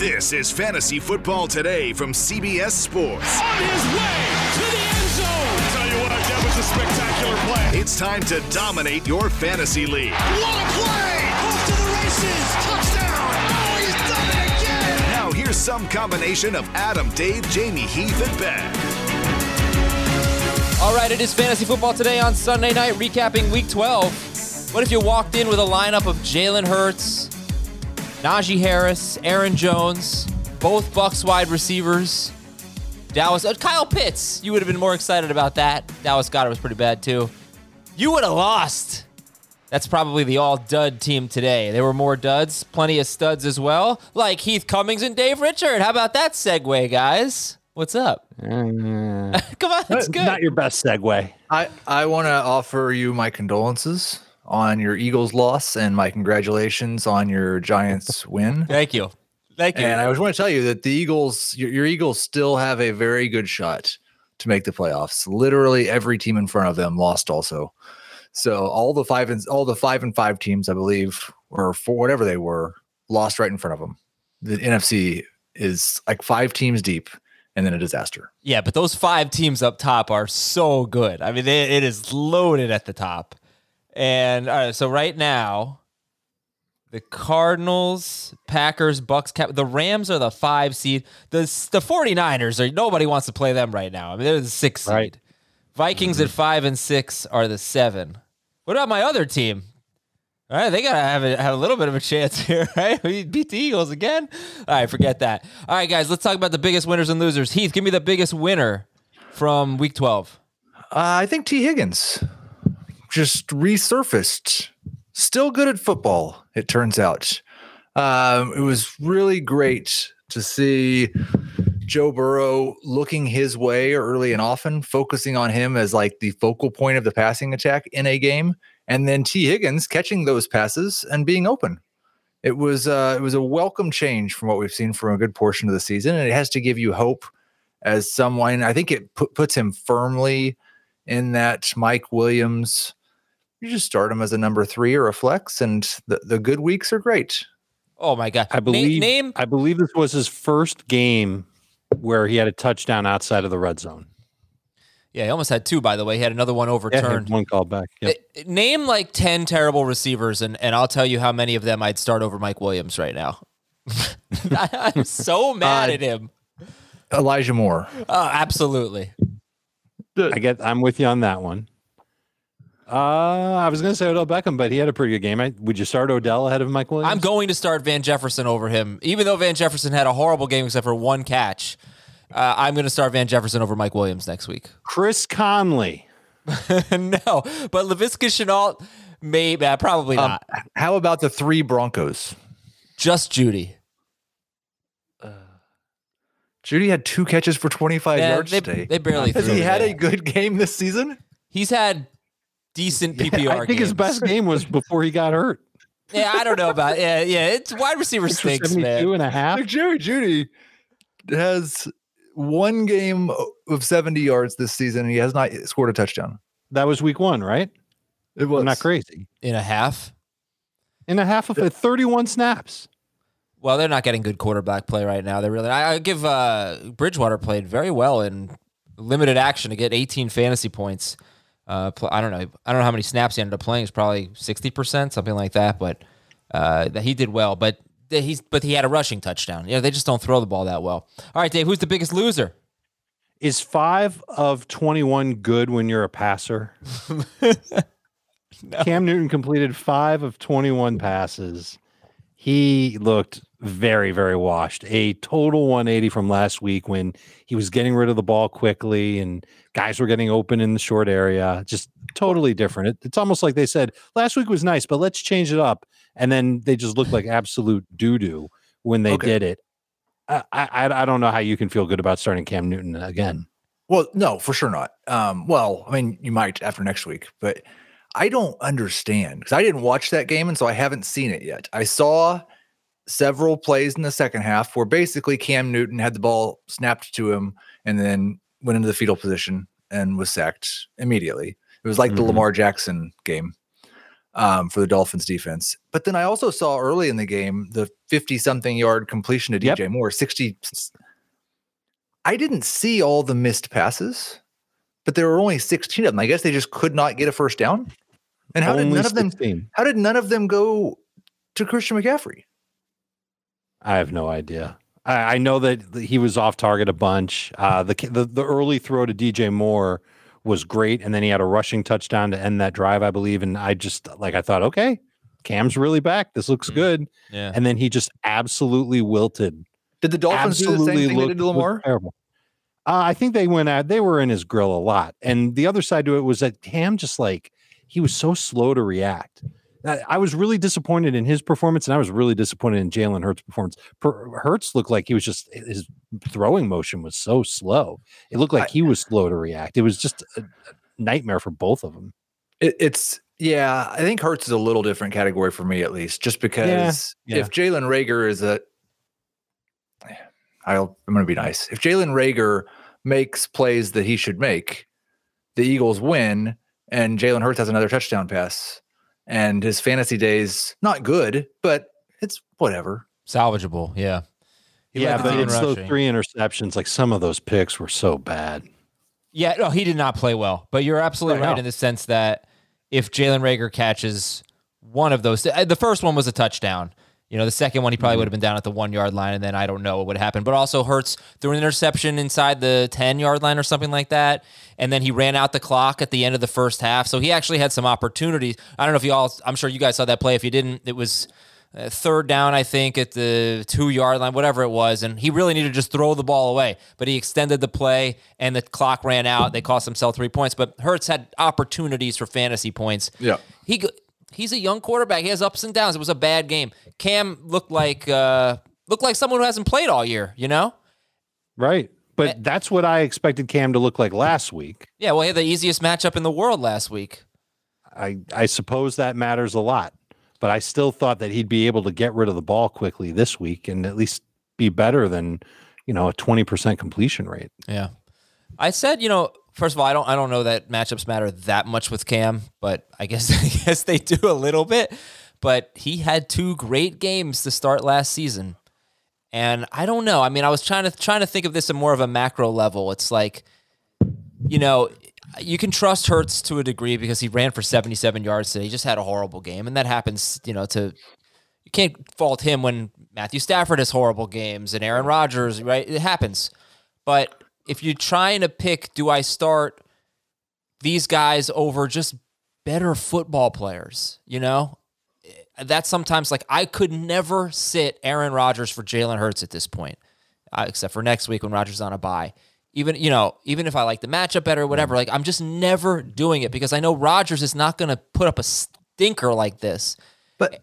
This is Fantasy Football Today from CBS Sports. On his way to the end zone. Tell you what, that was a spectacular play. It's time to dominate your fantasy league. What a play! Off to the races. Touchdown. Oh, he's done it again. Now here's some combination of Adam, Dave, Jamie, Heath, and Ben. All right, it is Fantasy Football Today on Sunday night, recapping Week 12. What if you walked in with a lineup of Jalen Hurts, Najee Harris, Aaron Jones, both Bucs wide receivers, Dallas, uh, Kyle Pitts? You would have been more excited about that. Dallas Goedert was pretty bad too. You would have lost. That's probably the all dud team today. There were more duds, plenty of studs as well, like Heath Cummings and Dave Richard. How about that segue, guys? What's up? Come on, that's good. Not your best segue. I, I want to offer you my condolences on your Eagles loss and my congratulations on your Giants win. Thank you. Thank you. And I just want to tell you that the Eagles, your, your Eagles still have a very good shot to make the playoffs. Literally every team in front of them lost also. So all the five and all the five and five teams, I believe, or for whatever they were, lost right in front of them. The NFC is like five teams deep and then a disaster. Yeah, but those five teams up top are so good. I mean, it, it is loaded at the top. And all right, so right now, the Cardinals, Packers, Bucs, Cap- the Rams are the five seed. The the 49ers are nobody wants to play them right now. I mean, they're the six seed. Right. Vikings at five and six are the seven. What about my other team? All right, they gotta have a, have a little bit of a chance here, right? We beat the Eagles again. All right, forget that. All right, guys, let's talk about the biggest winners and losers. Heath, give me the biggest winner from Week 12. Uh, I think Tee Higgins just resurfaced. Still good at football, it turns out. Um, it was really great to see Joe Burrow looking his way early and often, focusing on him as like the focal point of the passing attack in a game, and then Tee Higgins catching those passes and being open. It was uh, it was a welcome change from what we've seen from a good portion of the season, and it has to give you hope as someone. I think it pu- puts him firmly in that Mike Williams. You just start him as a number three or a flex, and the, the good weeks are great. Oh my god! I Na- believe name. I believe this was his first game where he had a touchdown outside of the red zone. Yeah, he almost had two. By the way, he had another one Yeah, overturned. one call back. Yep. Uh, Name like ten terrible receivers, and and I'll tell you how many of them I'd start over Mike Williams right now. I'm so mad Uh, at him. Elijah Moore. Oh, absolutely. I get. I'm with you on that one. Uh, I was going to say Odell Beckham, but he had a pretty good game. I, would you start Odell ahead of Mike Williams? I'm going to start Van Jefferson over him, even though Van Jefferson had a horrible game except for one catch. Uh, I'm going to start Van Jefferson over Mike Williams next week. Chris Conley. no, but Laviska Shenault, maybe, uh, probably Um, not. how about the three Broncos? Just Jeudy. Jeudy had two catches for 25 Yeah, yards they, today. they barely Has threw he had in. a good game this season? He's had decent PPR I think his best game was before he got hurt. Yeah, I don't know about. Yeah, yeah. It's wide receiver Six for stinks, 72 man. and a half. Like Jerry Jeudy has one game of 70 yards this season, and he has not scored a touchdown. That was week one, right? It was I'm not crazy. In a half. In a half of it, 31 snaps. Well, they're not getting good quarterback play right now. They're really. I, I give uh, Bridgewater played very well in limited action to get 18 fantasy points. Uh, I don't know. I don't know how many snaps he ended up playing. It's probably 60 percent, something like that. But uh, that he did well. But he's but he had a rushing touchdown. You know, they just don't throw the ball that well. All right, Dave. Who's the biggest loser? Is five of 21 good when you're a passer? Cam Newton completed five of 21 passes. He looked very, very washed. A total 180 from last week when he was getting rid of the ball quickly and guys were getting open in the short area. Just totally different. It, it's almost like they said last week was nice, but let's change it up. and then they just looked like absolute doo doo when they Okay. did it. I, I I don't know how you can feel good about starting Cam Newton again. Well, no, for sure not. Um, well, I mean, you might after next week, but I don't understand because I didn't watch that game, and so I haven't seen it yet. I saw several plays in the second half where basically Cam Newton had the ball snapped to him and then went into the fetal position and was sacked immediately. It was like the Mhm. Lamar Jackson game um, for the Dolphins defense. But then I also saw early in the game the 50 something yard completion to Yep. DJ Moore, 60. I didn't see all the missed passes, but there were only 16 of them. I guess they just could not get a first down. And how did Only none of them how did none of them go to Christian McCaffrey? I have no idea. I, I know that he was off target a bunch. Uh, the, the the early throw to DJ Moore was great, and then he had a rushing touchdown to end that drive, I believe. And I just like I thought, okay, Cam's really back. This looks Mm. good. Yeah. And then he just absolutely wilted. Did the Dolphins do the absolutely same thing they did to looked- looked Lamar? terrible. Uh, I think they went out. They were in his grill a lot, and the other side to it was that Cam just like he was so slow to react. I was really disappointed in his performance, and I was really disappointed in Jalen Hurts' performance. Per- Hurts looked like he was just his throwing motion was so slow. It looked like he was slow to react. It was just a, nightmare for both of them. It, it's yeah, I think Hurts is a little different category for me at least, just because yeah. if Jalen Reagor is a, I'll I'm going to be nice. If Jalen Reagor makes plays that he should make, the Eagles win, and Jalen Hurts has another touchdown pass, and his fantasy days not good, but it's whatever. Salvageable. Yeah. He yeah, but team in it's those three interceptions. Like some of those picks were so bad. Yeah, no, he did not play well. But you're absolutely Right, right in the sense that if Jalen Reagor catches one of those, uh, the first one was a touchdown. You know, the second one he probably would have been down at the one yard line, and then I don't know what would happen. But also Hurts threw an interception inside the ten yard line or something like that, and then he ran out the clock at the end of the first half. So he actually had some opportunities. I don't know if you all. I'm sure you guys saw that play. If you didn't, it was uh, third down, I think, at the two yard line, whatever it was. And he really needed to just throw the ball away. But he extended the play and the clock ran out. They cost himself three points. But Hurts had opportunities for fantasy points. Yeah. He he's a young quarterback. He has ups and downs. It was a bad game. Cam looked like uh looked like someone who hasn't played all year, you know? Right. Eh. But that's what I expected Cam to look like last week. Yeah, well, he had the easiest matchup in the world last week. I, I suppose that matters a lot, but I still thought that he'd be able to get rid of the ball quickly this week and at least be better than, you know, a 20% completion rate. Yeah. I said, you know, first of all, I don't I don't know that matchups matter that much with Cam, but I guess I guess they do a little bit. But he had two great games to start last season. And I don't know. I mean, I was trying to trying to think of this at more of a macro level. It's like, you know, you can trust Hurts to a degree because he ran for 77 yards today. He just had a horrible game. And that happens, you know, to you can't fault him when Matthew Stafford has horrible games and Aaron Rodgers, right? It happens. But if you're trying to pick, do I start these guys over just better football players? You know, that's sometimes like I could never sit Aaron Rodgers for Jalen Hurts at this point, uh, except for next week when Rodgers on a bye. Even you know, even if I like the matchup better or whatever, like I'm just never doing it because I know Rodgers is not going to put up a stinker like this. But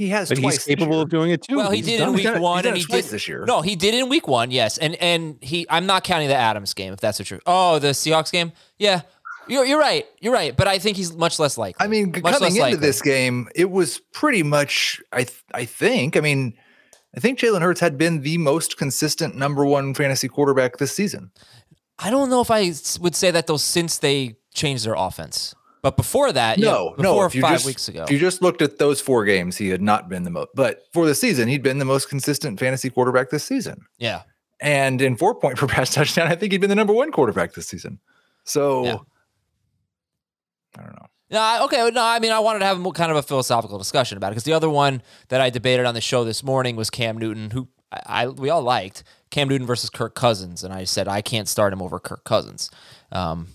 he has But twice he's this capable year. of doing it too. Well, he He's did done in week done it- one, he's and he did this year. No, he did in week one, yes, and and he. I'm not counting the Adams game if that's the truth. Oh, the Seahawks game, yeah, you're you're right, you're right, but I think he's much less likely. I mean, Much coming into likely. this game, it was pretty much. I th- I think. I mean, I think Jalen Hurts had been the most consistent number one fantasy quarterback this season. I don't know if I would say that though since they changed their offense, but before that, No, before no. Five just, weeks ago, if you just looked at those four games, he had not been the most. But for the season, he'd been the most consistent fantasy quarterback this season. yeah, And in four point per pass touchdown, I think he'd been the number one quarterback this season. So Yeah. I don't know. No, okay. No, I mean, I wanted to have a kind of a philosophical discussion about it because the other one that I debated on the show this morning was Cam Newton, who I, I we all liked Cam Newton versus Kirk Cousins, and I said I can't start him over Kirk Cousins. Um,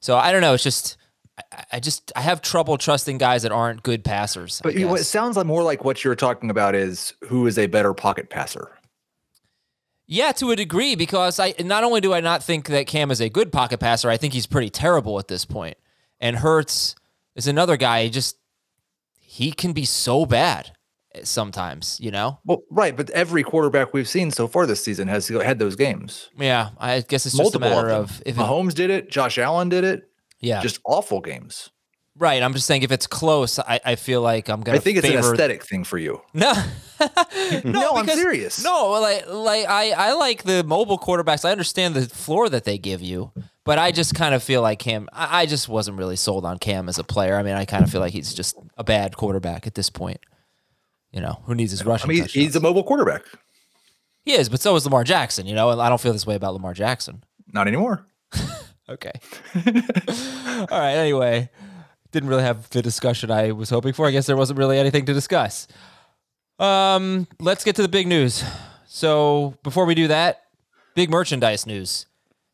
so I don't know. It's just I, I just I have trouble trusting guys that aren't good passers. But you it sounds like more like what you're talking about is who is a better pocket passer. Yeah, to a degree, because I not only do I not think that Cam is a good pocket passer, I think he's pretty terrible at this point. And Hurts is another guy. He just he can be so bad. sometimes, you know? Well, right, but every quarterback we've seen so far this season has had those games. Yeah, I guess it's just Multiple a matter of, of, if it, Mahomes did it, Josh Allen did it. Yeah, Just awful games. right. I'm just saying if it's close, I, I feel like I'm gonna. I think it's favor, an aesthetic thing for you. No, No, I'm serious. No, like like I I like the mobile quarterbacks. I understand the floor that they give you, but I just kind of feel like Cam. I, I just wasn't really sold on Cam as a player. I mean, I kind of feel like he's just a bad quarterback at this point. You know, who needs his I rushing? mean, touchdowns? he's a mobile quarterback. he is, but so is Lamar Jackson. You know, and I don't feel this way about Lamar Jackson. Not anymore. Okay. All right. Anyway, didn't really have the discussion I was hoping for. I guess there wasn't really anything to discuss. Um, let's get to the big news. So before we do that, big merchandise news.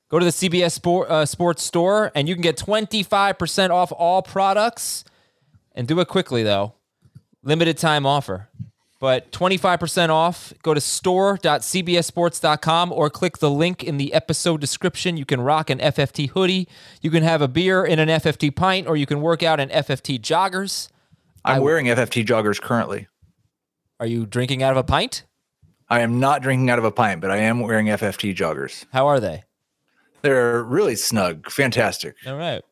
Go to the CBS Sport, uh, Sports Store and you can get 25% off all products. And do it quickly though. Limited time offer. But 25% off, go to store.cbsports.com or click the link in the episode description. You can rock an FFT hoodie, you can have a beer in an FFT pint, or you can work out in FFT joggers. I'm wearing FFT joggers currently. Are you drinking out of a pint? I am not drinking out of a pint, but I am wearing FFT joggers. How are they? They're really snug, fantastic. All right.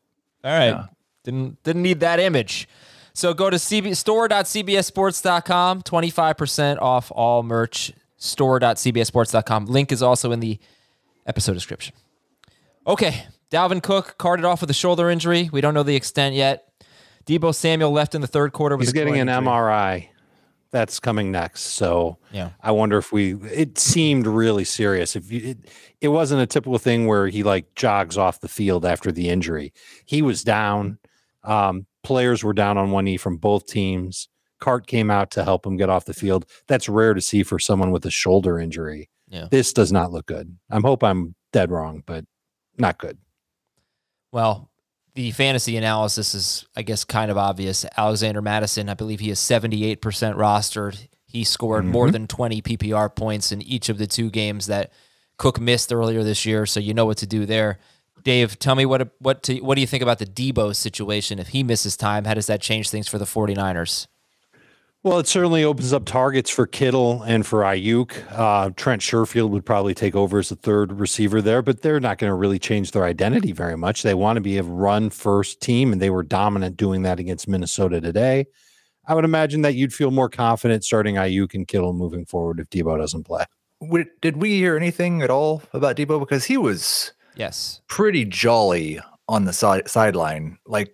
All right. Didn't didn't need that image. So go to CB, store.cbsports.com, 25% off all merch. Store.cbsports.com. Link is also in the episode description. Okay. Dalvin Cook carted off with a shoulder injury. We don't know the extent yet. Deebo Samuel left in the third quarter with He's getting an injury. MRI. That's coming next. So Yeah. I wonder if we. It seemed really serious. If you, it, it wasn't a typical thing where he like jogs off the field after the injury. He was down. Um, players were down on one knee from both teams. Cart came out to help him get off the field. That's rare to see for someone with a shoulder injury. Yeah. This does not look good. I hope I'm dead wrong, but not good. Well, the fantasy analysis is, I guess, kind of obvious. Alexander Mattison, I believe he is 78% rostered. He scored more mm-hmm. than 20 PPR points in each of the two games that Cook missed earlier this year, so you know what to do there. Dave, tell me what what to, what do you think about the Deebo situation? If he misses time, how does that change things for the 49ers? Well, it certainly opens up targets for Kittle and for Aiyuk. Uh, Trent Sherfield would probably take over as the third receiver there, but they're not going to really change their identity very much. They want to be a run first team, and they were dominant doing that against Minnesota today. I would imagine that you'd feel more confident starting Aiyuk and Kittle moving forward if Deebo doesn't play. Did we hear anything at all about Deebo? Because he was Yes. pretty jolly on the side sideline, like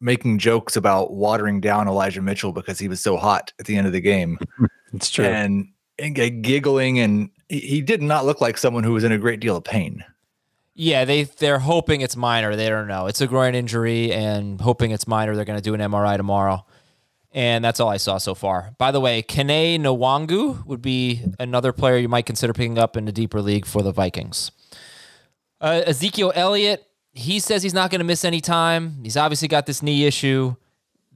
making jokes about watering down Elijah Mitchell because he was so hot at the end of the game, It's true. and, and giggling, and he, he did not look like someone who was in a great deal of pain. Yeah, they they're hoping it's minor. They don't know. It's a groin injury and hoping it's minor. They're going to do an MRI tomorrow. And that's all I saw so far. By the way, Kene Nwangwu would be another player you might consider picking up in a deeper league for the Vikings. Uh, Ezekiel Elliott, he says he's not going to miss any time. He's obviously got this knee issue.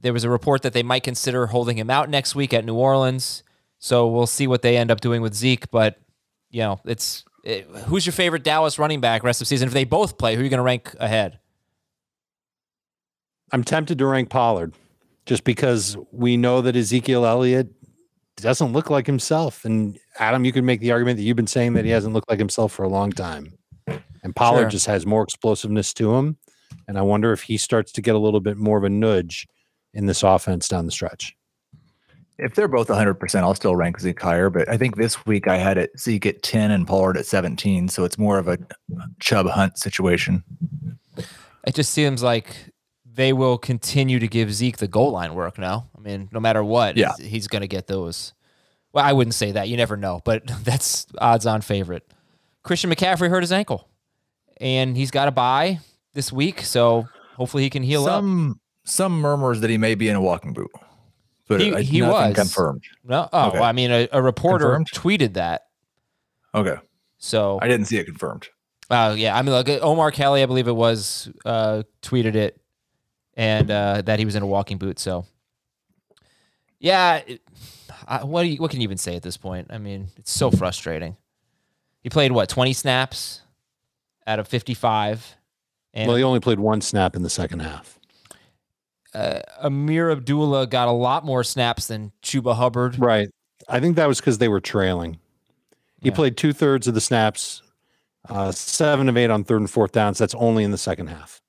There was a report that they might consider holding him out next week at New Orleans. So we'll see what they end up doing with Zeke. But, you know, it's it, who's your favorite Dallas running back rest of season? If they both play, who are you going to rank ahead? I'm tempted to rank Pollard just because we know that Ezekiel Elliott doesn't look like himself. And Adam, you could make the argument that you've been saying that he hasn't looked like himself for a long time. And Pollard Sure. just has more explosiveness to him. And I wonder if he starts to get a little bit more of a nudge in this offense down the stretch. If they're both 100%, I'll still rank Zeke higher. But I think this week I had it Zeke at 10 and Pollard at 17. So it's more of a Chubb Hunt situation. It just seems like they will continue to give Zeke the goal line work now. I mean, no matter what, Yeah. he's, he's going to get those. Well, I wouldn't say that. You never know, but that's odds on favorite. Christian McCaffrey hurt his ankle, and he's got a bye this week, so hopefully he can heal up. some some murmurs that he may be in a walking boot, but He- I- he was. confirmed. No, oh, Okay. well, I mean, a, a reporter Confirmed? tweeted that. Okay, So I didn't see it confirmed. Uh, yeah, I mean, like Omar Kelly, I believe it was, uh, tweeted it, and uh, that he was in a walking boot. So, yeah, it, I, what do you, what can you even say at this point? I mean, it's so frustrating. He played what twenty snaps out of fifty five, and well, he only played one snap in the second half. uh, Ameer Abdullah got a lot more snaps than Chuba Hubbard. Right. I think that was because they were trailing. He Yeah. played two thirds of the snaps, uh, seven of eight on third and fourth downs. That's only in the second half.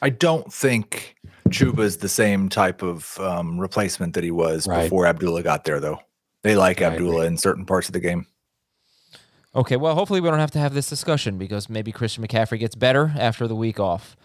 I don't think Chuba's the same type of um, replacement that he was Right. before Abdullah got there, though. They like I Abdullah in certain parts of the game. Okay, well, hopefully we don't have to have this discussion because maybe Christian McCaffrey gets better after the week off.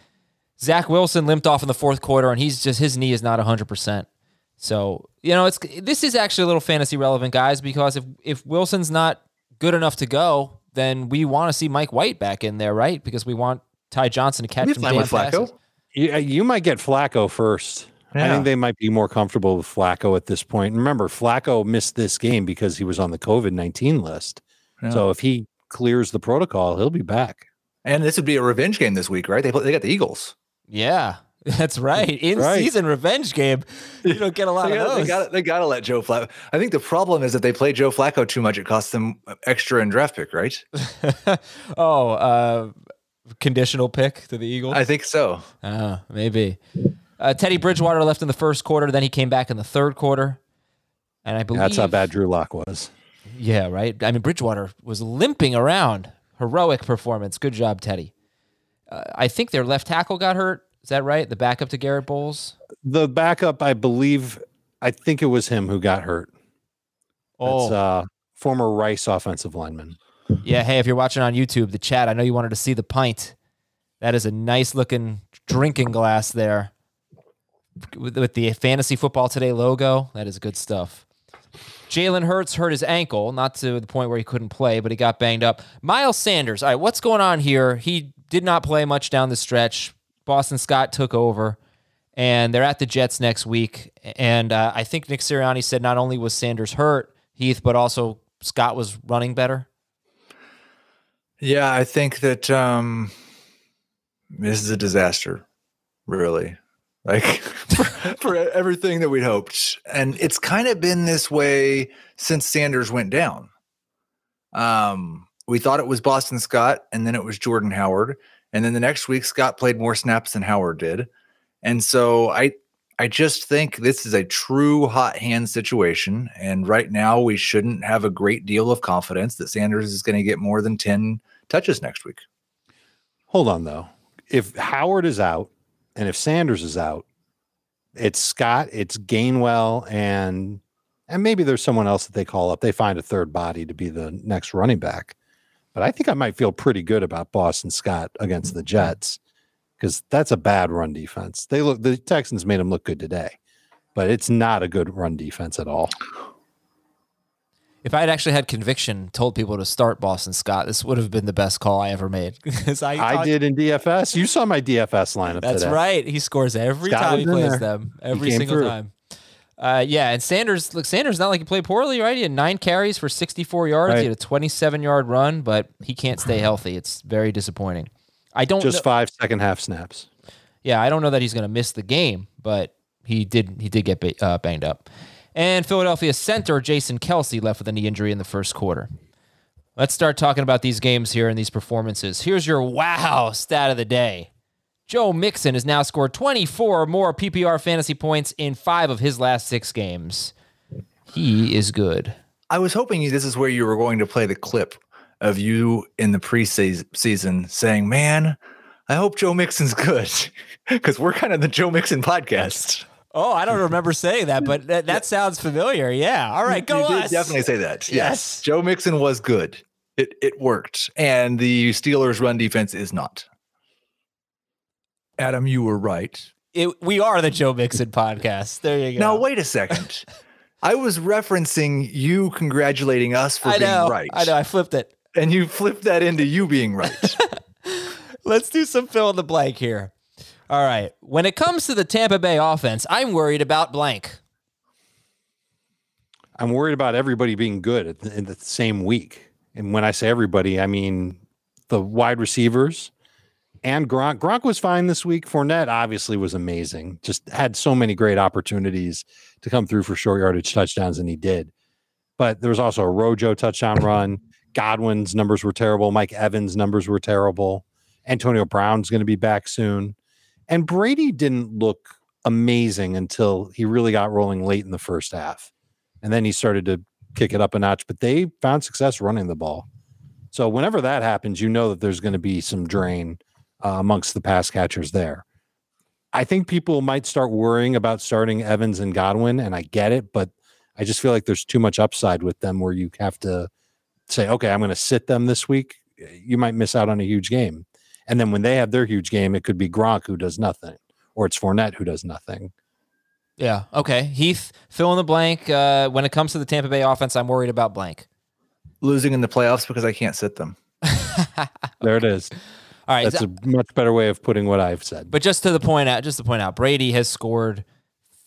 Zach Wilson limped off in the fourth quarter, and he's just his knee is not hundred percent. So you know, it's this is actually a little fantasy relevant, guys, because if if Wilson's not good enough to go, then we want to see Mike White back in there, right? Because we want Ty Johnson to catch Be some fine damn with Flacco. passes. You, uh, you might get Flacco first. I think they might be more comfortable with Flacco at this point. Remember, Flacco missed this game because he was on the COVID 19 list. Yeah. So if he clears the protocol, he'll be back. And this would be a revenge game this week, right? They play, they got the Eagles. Yeah, that's right. In Right. season revenge game. You don't get a lot They of gotta, they those. gotta they gotta let Joe Flacco. I think the problem is that they play Joe Flacco too much. It costs them extra in draft pick, right? oh, uh, conditional pick to the Eagles. I think so. Oh, maybe. Uh, Teddy Bridgewater left in the first quarter, then he came back in the third quarter. And I believe That's how bad Drew Lock was. Yeah, right. I mean, Bridgewater was limping around. Heroic performance. Good job, Teddy. Uh, I think their left tackle got hurt. Is that right? The backup to Garett Bolles. The backup, I believe, I think it was him who got hurt. Oh, That's uh, former Rice offensive lineman. yeah. Hey, if you're watching on YouTube, the chat, I know you wanted to see the pint. That is a nice looking drinking glass there with, with the fantasy football today logo. That is good stuff. Jalen Hurts hurt his ankle, not to the point where he couldn't play, but he got banged up. Miles Sanders, all right, what's going on here? He did not play much down the stretch. Boston Scott took over, and they're at the Jets next week. And uh, I think Nick Sirianni said not only was Sanders hurt, Heath, but also Scott was running better. Yeah, I think that um this is a disaster, really. Like for, for everything that we'd hoped. And it's kind of been this way since Sanders went down. Um, we thought it was Boston Scott, and then it was Jordan Howard. And then the next week, Scott played more snaps than Howard did. And so I I just think this is a true hot hand situation. And right now, we shouldn't have a great deal of confidence that Sanders is going to get more than 10 touches next week. Hold on, though. If Howard is out and if Sanders is out, it's Scott, it's Gainwell, and and maybe there's someone else that they call up. They find a third body to be the next running back. But I think I might feel pretty good about Boston Scott against the Jets because that's a bad run defense. They look the Texans made them look good today, but it's not a good run defense at all. If I had actually had conviction, told people to start Boston Scott, this would have been the best call I ever made. I, I thought- did in DFS. You saw my DFS lineup. That's today. right. He scores every Scott time he plays there. them. Every single through. time. Uh, yeah, and Sanders, look, Sanders not like he played poorly, right? He had nine carries for 64 yards. Right. He had a 27 yard run, but he can't stay healthy. It's very disappointing. I don't Just know, five second half snaps. yeah, I don't know that he's going to miss the game, but he did he did get ba- uh, banged up. And Philadelphia center Jason Kelce left with a knee injury in the first quarter. Let's start talking about these games here and these performances. Here's your wow stat of the day. Joe Mixon has now scored 24 or more PPR fantasy points in five of his last six games. He is good. I was hoping this is where you were going to play the clip of you in the preseason saying, "Man, I hope Joe Mixon's good," because we're kind of the Joe Mixon podcast. Oh, I don't remember saying that, but that, that sounds familiar. Yeah. All right, go you definitely say that. Yes. Yes. Joe Mixon was good. It it worked, and the Steelers' run defense is not. Adam, you were right. It, we are the Joe Mixon podcast. There you go. Now wait a second. I was referencing you congratulating us for I being know. right. I know. I flipped it. And you flipped that into you being right. Let's do some fill in the blank here. All right. When it comes to the Tampa Bay offense, I'm worried about blank. I'm worried about everybody being good in the same week. And when I say everybody, I mean the wide receivers and Gronk. Gronk was fine this week. Fournette obviously was amazing. Just had so many great opportunities to come through for short yardage touchdowns, and he did. But there was also a Rojo touchdown run. Godwin's numbers were terrible. Mike Evans' numbers were terrible. Antonio Brown's going to be back soon. And Brady didn't look amazing until he really got rolling late in the first half. And then he started to kick it up a notch, but they found success running the ball. So whenever that happens, you know that there's going to be some drain uh, amongst the pass catchers there. I think people might start worrying about starting Evans and Godwin, and I get it, but I just feel like there's too much upside with them where you have to say, okay, I'm going to sit them this week. You might miss out on a huge game. And then when they have their huge game, it could be Gronk who does nothing, or it's Fournette who does nothing. Yeah. Okay. Heath, fill in the blank. Uh, when it comes to the Tampa Bay offense, I'm worried about blank. Losing in the playoffs because I can't sit them. There it is. All right. That's a much better way of putting what I've said. But just to the point out, just to point out, Brady has scored,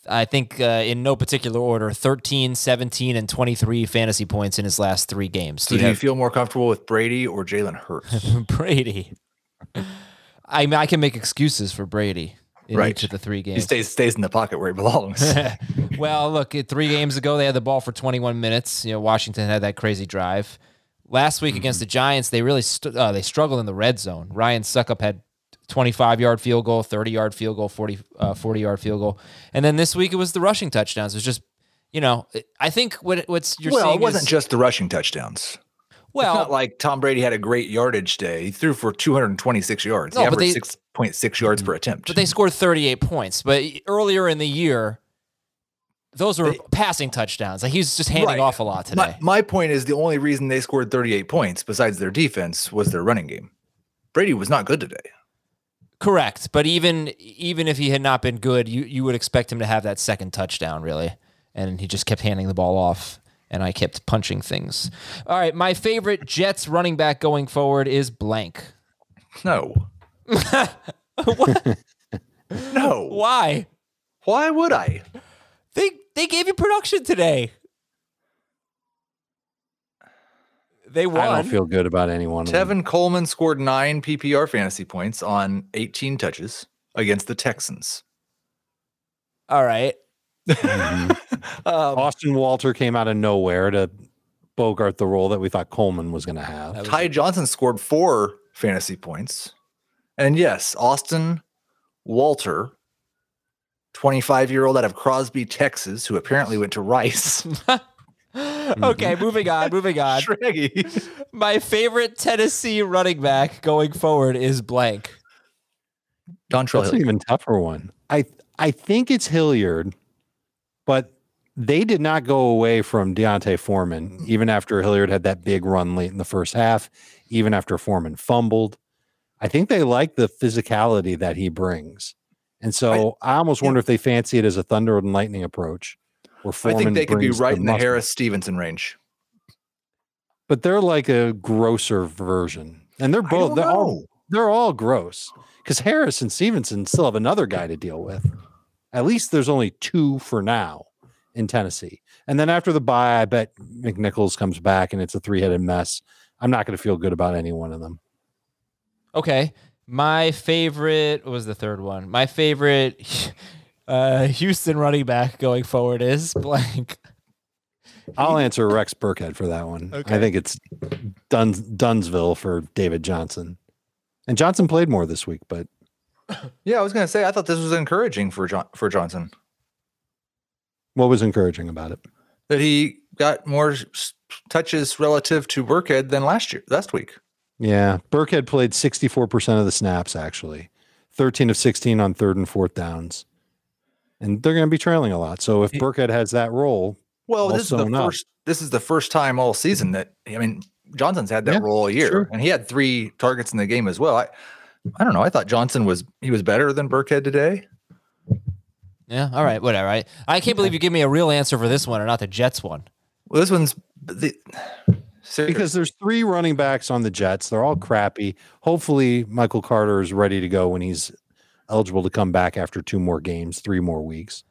I think, uh, in no particular order, 13, 17, and 23 fantasy points in his last three games. So do you feel more comfortable with Brady or Jalen Hurts? Brady? I mean, I can make excuses for Brady in Right. each of the three games. he stays stays in the pocket where he belongs. well, look, three games ago they had the ball for 21 minutes. You know, Washington had that crazy drive. Last week against the Giants, they really st- uh, they struggled in the red zone. Ryan Succop had 25 yard field goal, 30 yard field goal, 40 uh, 40 yard field goal, and then this week it was the rushing touchdowns. It was just, you know, I think what what's you're well, it wasn't is, just the rushing touchdowns. Well, it's not like Tom Brady had a great yardage day. He threw for 226 yards. No, he averaged 6.6 yards per attempt. but they scored 38 points. But earlier in the year, those were They- passing touchdowns. Like he was just handing Right. off a lot today. my, my point is the only reason they scored 38 points besides their defense was their running game. Brady was not good today. Correct, but even even if he had not been good, you you would expect him to have that second touchdown, really. And he just kept handing the ball off, and I kept punching things. All right, my favorite Jets running back going forward is blank. No. no. Why? Why would I? They they gave you production today. They won. I don't feel good about anyone. of them. Tevin Coleman scored nine PPR fantasy points on 18 touches against the Texans. All right. Mm-hmm. Um, Austin Walter came out of nowhere to bogart the role that we thought Coleman was going to have. That Ty Johnson scored four fantasy points. And yes, Austin Walter, 25 year old out of Crosby, Texas, who apparently went to Rice. okay, moving on, moving on. Shreggy. My favorite Tennessee running back going forward is blank. Dontrell That's an even tougher one. I I think it's Hilliard, but they did not go away from D'Onta Foreman mm-hmm. even after Hilliard had that big run late in the first half, even after Foreman fumbled. I think they like the physicality that he brings. And so I, almost wonder if they fancy it as a thunder and lightning approach. Where I Foreman think they could be right in the muscle. Harris Stevenson range. but they're like a grosser version, and they're both they're all they're all gross because Harris and Stevenson still have another guy to deal with. At least there's only two for now in Tennessee, and then after the bye, I bet McNichols comes back and it's a three headed mess. I'm not going to feel good about any one of them. Okay. My favorite what was the third one. My favorite uh, Houston running back going forward is blank. I'll answer Rex Burkhead for that one. Okay. I think it's Duns Dunsville for David Johnson, and Johnson played more this week, but Yeah, I was going to say, I thought this was encouraging for John, for Johnson what was encouraging about it? that he got more touches relative to Burkhead than last year, last week. Yeah, Burkhead played 64% of the snaps, actually, 13 of 16 on third and fourth downs. And they're going to be trailing a lot. So if He- Burkhead has that role, Well, this is the up. first. This is the first time all season that I mean Johnson's had that Yeah, role all year, sure. and he had three targets in the game as well. I, I don't know. I thought Johnson was he was better than Burkhead today. Yeah, all right, whatever. I, I can't believe you give me a real answer for this one or not the Jets one. Well, this one's the because there's three running backs on the Jets, they're all crappy. Hopefully, Michael Carter is ready to go when he's eligible to come back after two more games, three more weeks.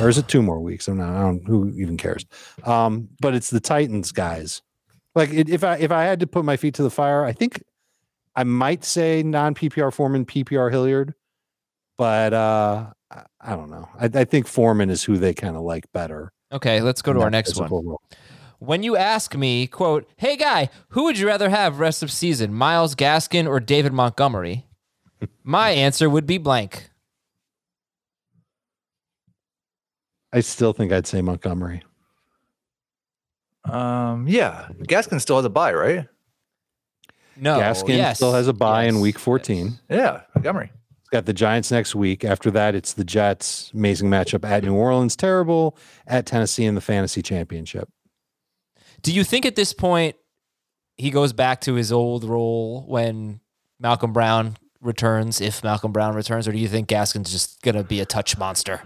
Or is it two more weeks? I'm not, I don't, who even cares? Um, but it's the Titans guys. Like it, if I if I had to put my feet to the fire, I think I might say non PPR Foreman, PPR Hilliard, but uh, I, I don't know. I, I think Foreman is who they kind of like better. Okay, let's go to our next one. role. When you ask me, quote, "Hey guy, who would you rather have rest of season, Myles Gaskin or David Montgomery?" My answer would be blank. I still think I'd say Montgomery. Um, yeah, Gaskin still has a buy, right? No, Gaskin yes, still has a bye in yes, week yes. 14. Yeah, Montgomery. It's got the Giants next week. After that, it's the Jets. Amazing matchup at New Orleans. Terrible at Tennessee in the fantasy championship. Do you think at this point he goes back to his old role when Malcolm Brown returns, if Malcolm Brown returns, or do you think Gaskin's just gonna be a touch monster?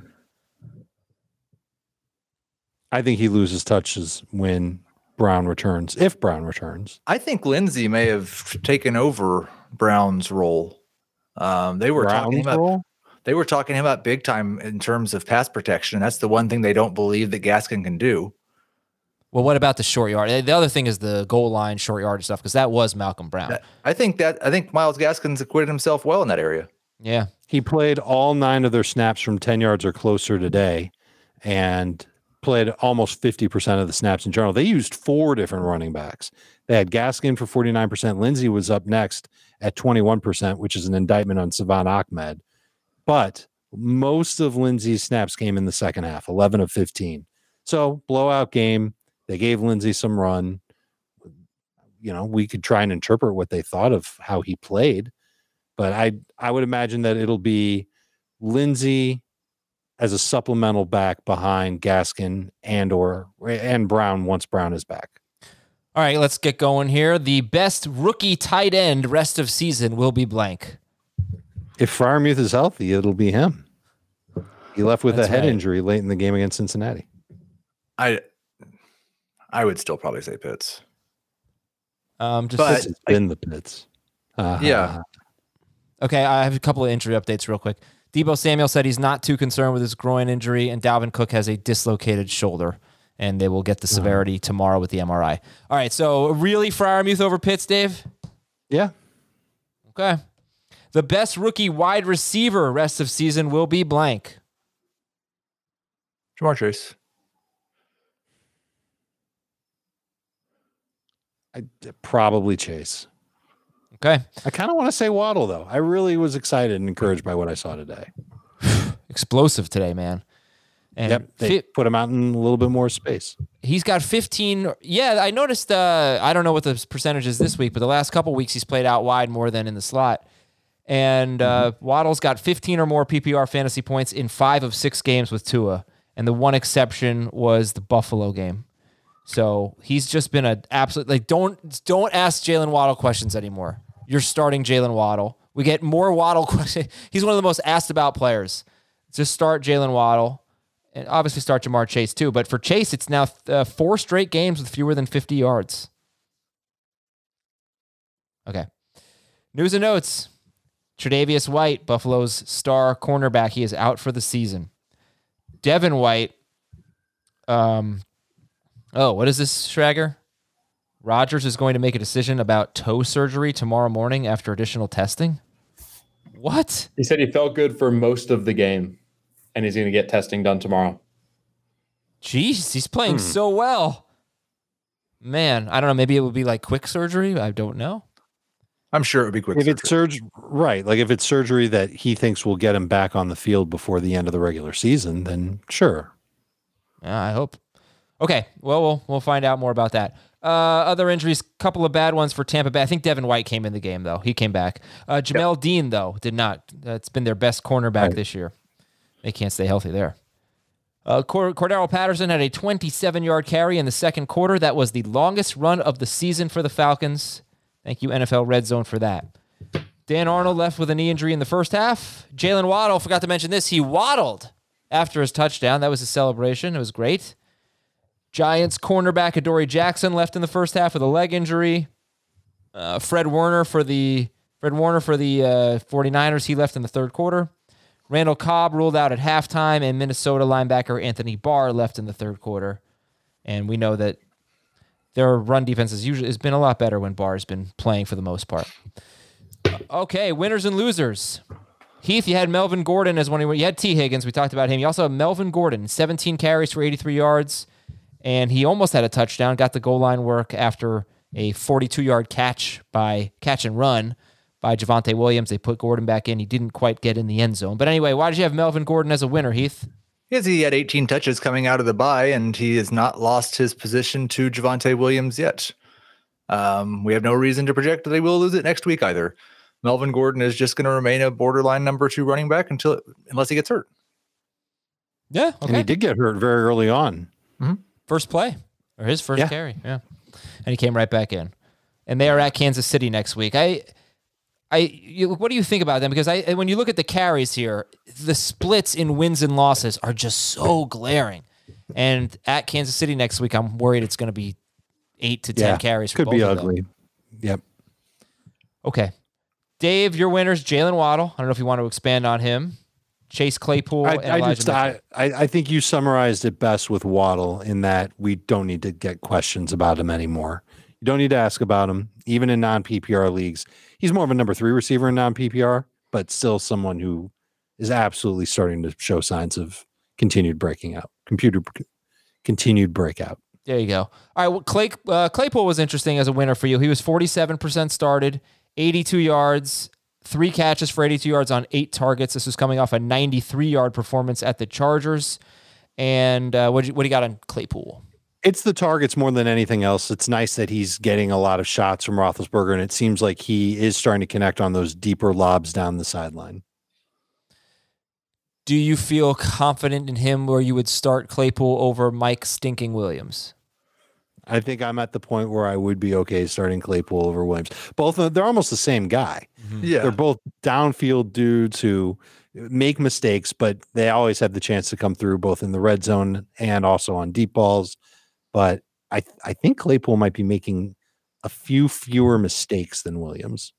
I think he loses touches when Brown returns, if Brown returns. I think Lindsay may have taken over Brown's role. Um, they were talking Brown's about they were talking about big time in terms of pass protection. That's the one thing they don't believe that Gaskin can do. Well, what about the short yard? The other thing is the goal line, short yard stuff, because that was Malcolm Brown. That- I think that I think Myles Gaskin's acquitted himself well in that area. yeah. He played all nine of their snaps from 10 yards or closer today and played almost 50% of the snaps in general. They used four different running backs. They had Gaskin for 49%. Lindsay was up next at 21%, which is an indictment on Salvon Ahmed. But most of Lindsay's snaps came in the second half, 11 of 15. So, blowout game. They gave Lindsay some run. You know, we could try and interpret what they thought of how he played but I I would imagine that it'll be Lindsey as a supplemental back behind Gaskin and or and Brown once Brown is back. All right, let's get going here. The best rookie tight end rest of season will be blank. If Freiermuth is healthy, it'll be him. He left with That's a head right. injury late in the game against Cincinnati. I I would still probably say Pitts. Um, just But- This has been the pits. Uh, Yeah. Okay, I have a couple of injury updates real quick. Deebo Samuel said he's not too concerned with his groin injury, and Dalvin Cook has a dislocated shoulder, and they will get the uh-huh. severity tomorrow with the MRI. All right, so really Freiermuth over Pitts, Dave? yeah. Okay. The best rookie wide receiver rest of season will be blank. Ja'Marr Chase. I probably Chase. Okay. I kind of want to say Waddle though. I really was excited and encouraged by what I saw today. Explosive today, man. And yep, they fi- put him out in a little bit more space. he's got 15. Yeah, I noticed. Uh, I don't know what the percentage is this week, but the last couple weeks he's played out wide more than in the slot. And uh, Waddle's got 15 or more PPR fantasy points in five of six games with Tua. And the one exception was the Buffalo game. So he's just been an absolute like don't don't ask Jaylen Waddle questions anymore. You're starting Jaylen Waddle. We get more Waddle questions. He's one of the most asked about players. Just start Jaylen Waddle and obviously start Ja'Marr Chase too. But for Chase, it's now uh, four straight games with fewer than 50 yards. Okay. News and notes. Tre'Davious White, Buffalo's star cornerback, he is out for the season. Devin White. Um. Oh, what is this, Schrager? Rodgers is going to make a decision about toe surgery tomorrow morning after additional testing. What? He said he felt good for most of the game, and he's going to get testing done tomorrow. Jeez, he's playing so well. Man, I don't know. Maybe it would be like quick surgery. I don't know. I'm sure it would be quick. if it's surgery. surgery, right? Like if it's surgery that he thinks will get him back on the field before the end of the regular season, then sure. Yeah, I hope. Okay, well, we'll we'll find out more about that. Uh, other injuries, couple of bad ones for Tampa Bay. I think Devin White came in the game though. He came back. Uh, Jamel Dean though did not. That's been their best cornerback Right. this year. They can't stay healthy there. Uh, Cord- Cordarrelle Patterson had a 27-yard carry in the second quarter. That was the longest run of the season for the Falcons. Thank you NFL Red Zone for that. Dan Arnold left with a knee injury in the first half. Jaylen Waddle forgot to mention this. He waddled after his touchdown. That was a celebration. It was great. Giants cornerback Adoree Jackson left in the first half with a leg injury. Uh, Fred Warner for the Fred Warner for the uh, 49ers. He left in the third quarter. Randall Cobb ruled out at halftime, and Minnesota linebacker Anthony Barr left in the third quarter. And we know that their run defense has usually has been a lot better when Barr's been playing for the most part. Okay, winners and losers. Heath, you had Melvin Gordon as one of you had Tee Higgins. We talked about him. You also have Melvin Gordon, 17 carries for 83 yards, and he almost had a touchdown. Got the goal line work after a 42 yard catch by catch and run by Javonte Williams. They put Gordon back in. He didn't quite get in the end zone. But anyway, why did you have Melvin Gordon as a winner, Heath? Yes, he had 18 touches coming out of the bye, and he has not lost his position to Javonte Williams yet. Um, we have no reason to project that they will lose it next week either. Melvin Gordon is just going to remain a borderline number two running back until unless he gets hurt. Yeah. And he did get hurt very early on. First play or his first Yeah. carry. Yeah. And he came right back in. And they are at Kansas City next week. I, I, you, what do you think about them? Because I, when you look at the carries here, the splits in wins and losses are just so glaring. And at Kansas City next week, I'm worried it's going to be eight to ten Yeah, carries. For Could be both of them. ugly. Yep. Okay. Dave, your winners, Jaylen Waddle. I don't know if you want to expand on him. Chase Claypool I, and I, just, I I think you summarized it best with Waddle in that we don't need to get questions about him anymore. You don't need to ask about him, even in non PPR leagues. He's more of a number three receiver in non PPR, but still someone who is absolutely starting to show signs of continued breaking out, computer continued breakout. There you go. All right. Well, Clay, uh, Claypool was interesting as a winner for you. He was 47% started, 82 yards, three catches for 82 yards on eight targets. This was coming off a 93 yard performance at the Chargers. And uh, what, what do you got on Claypool? It's the targets more than anything else. It's nice that he's getting a lot of shots from Roethlisberger, and it seems like he is starting to connect on those deeper lobs down the sideline. Do you feel confident in him where you would start Claypool over Mike Stinking Williams? I think I'm at the point where I would be okay starting Claypool over Williams. Both of they're almost the same guy. Mm-hmm. Yeah. They're both downfield dudes who make mistakes, but they always have the chance to come through both in the red zone and also on deep balls. But I I think Claypool might be making a few fewer mistakes than Williams.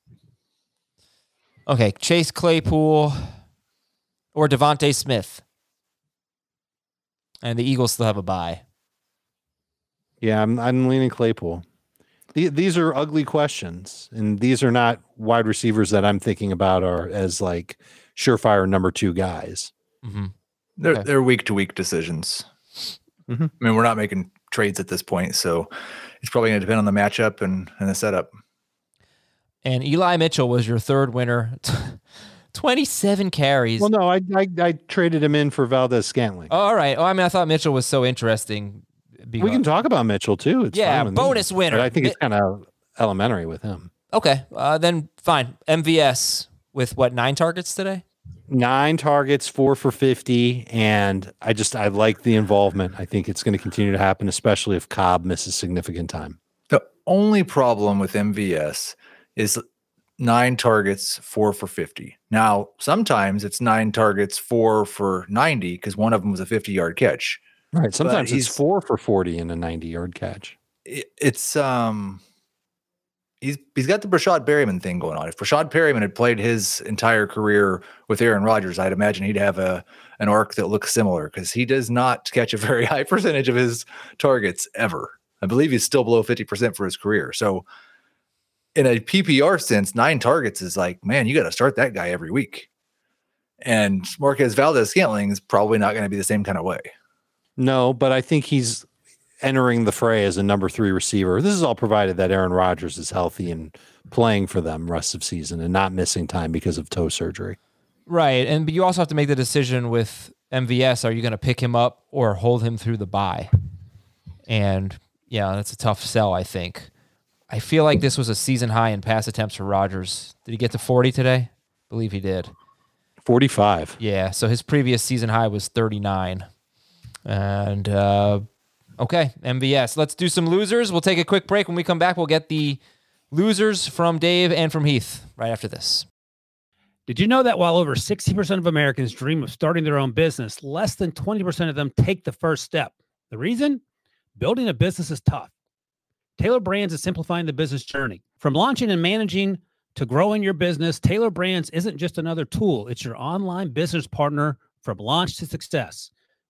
Okay. Chase Claypool or DeVonta Smith. And the Eagles still have a bye. Yeah, I'm I'm leaning Claypool. The- These are ugly questions, and these are not wide receivers that I'm thinking about are as like surefire number two guys. Mm-hmm. They're Okay. they're week to week decisions. Mhm. I mean, we're not making trades at this point, so it's probably going to depend on the matchup and, and the setup. And Eli Mitchell was your third winner. 27 carries. Well, no, I I, I traded him in for Valdes-Scantling. Oh, all right. Oh, I mean, I thought Mitchell was so interesting. Because, we can talk about Mitchell too. It's Yeah, fine with me. bonus winner. But I think it's kind of elementary with him. Okay. Uh, then fine. MVS with what, nine targets today? Nine targets, four for fifty, and I just I like the involvement. I think it's going to continue to happen, especially if Cobb misses significant time. The only problem with MVS is nine targets, four for 50. Now, sometimes it's nine targets, four for 90, because one of them was a 50 yard catch. Right. Sometimes it's he's- four for forty and a ninety-yard catch. It- It's, um, he's he's got the Breshad Perriman thing going on. If Breshad Perriman had played his entire career with Aaron Rodgers, I'd imagine he'd have a an arc that looks similar because he does not catch a very high percentage of his targets ever. I believe he's still below 50% for his career. So in a PPR sense, nine targets is like, man, you got to start that guy every week. And Marquez Valdes-Scantling is probably not going to be the same kind of way. No, but I think he's entering the fray as a number three receiver. This is all provided that Aaron Rodgers is healthy and playing for them rest of season and not missing time because of toe surgery. Right. And but you also have to make the decision with MVS. Are you going to pick him up or hold him through the bye? And yeah, that's a tough sell, I think. I feel like this was a season high in pass attempts for Rodgers. Did he get to 40 today? I believe he did. 45. Yeah. So his previous season high was 39. And uh, okay, MVS. Let's do some losers. We'll take a quick break. When we come back, we'll get the losers from Dave and from Heath right after this. Did you know that while over 60% of Americans dream of starting their own business, less than 20% of them take the first step? The reason? Building a business is tough. Tailor Brands is simplifying the business journey. From launching and managing to growing your business, Tailor Brands isn't just another tool, it's your online business partner from launch to success.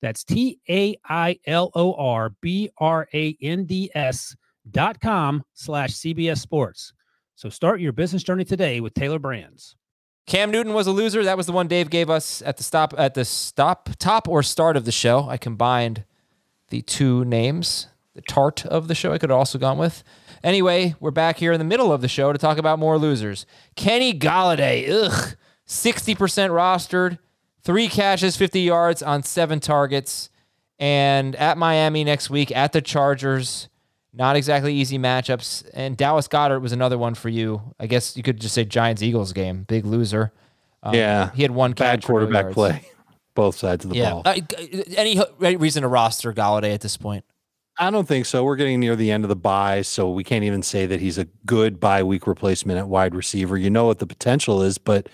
That's T A I L O R B R A N D S dot com slash CBS Sports. So start your business journey today with Tailor Brands. Cam Newton was a loser. That was the one Dave gave us at the stop at the stop top or start of the show. I combined the two names, the tart of the show. I could have also gone with. Anyway, we're back here in the middle of the show to talk about more losers. Kenny Golladay, ugh, sixty percent rostered, three catches, fifty yards on seven targets, and at Miami next week at the Chargers. Not exactly easy matchups. And Dallas Goedert was another one for you. I guess you could just say Giants Eagles game. Big loser. Um, yeah, he had one bad catch for no quarterback play, both sides of the Yeah. ball. Uh, g- any reason to roster Golladay at this point? I don't think so. We're getting near the end of the buy, so we can't even say that he's a good bye week replacement at wide receiver. You know what the potential is, but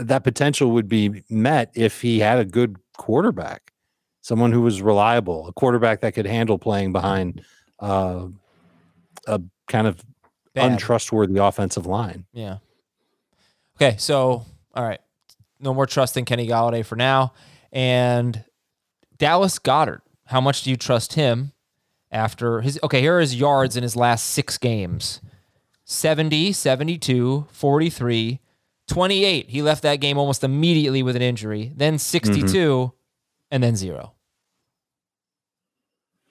that potential would be met if he had a good quarterback, someone who was reliable, a quarterback that could handle playing behind uh, a kind of Bad. untrustworthy offensive line. Yeah. Okay, so all right, no more trust in Kenny Golladay for now. And Dallas Goedert, how much do you trust him after his? Okay, here are his yards in his last six games 70, 72, 43, 28. He left that game almost immediately with an injury, then 62, mm-hmm. and then zero.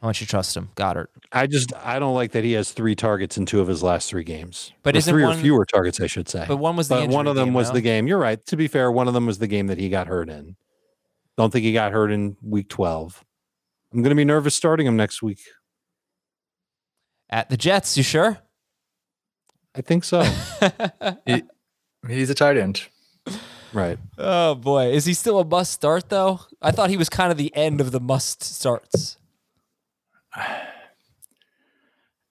How much you trust him, Goedert? I just I don't like that he has three targets in two of his last three games. But Or isn't three one- or fewer targets, I should say. But one was the But one of them game, was no? the game. You're right. To be fair, one of them was the game that he got hurt in. Don't think he got hurt in week 12. I'm going to be nervous starting him next week. at the Jets. You sure? I think so. He- he's a tight end. right. Oh boy, is he still a must start though? I thought he was kind of the end of the must starts.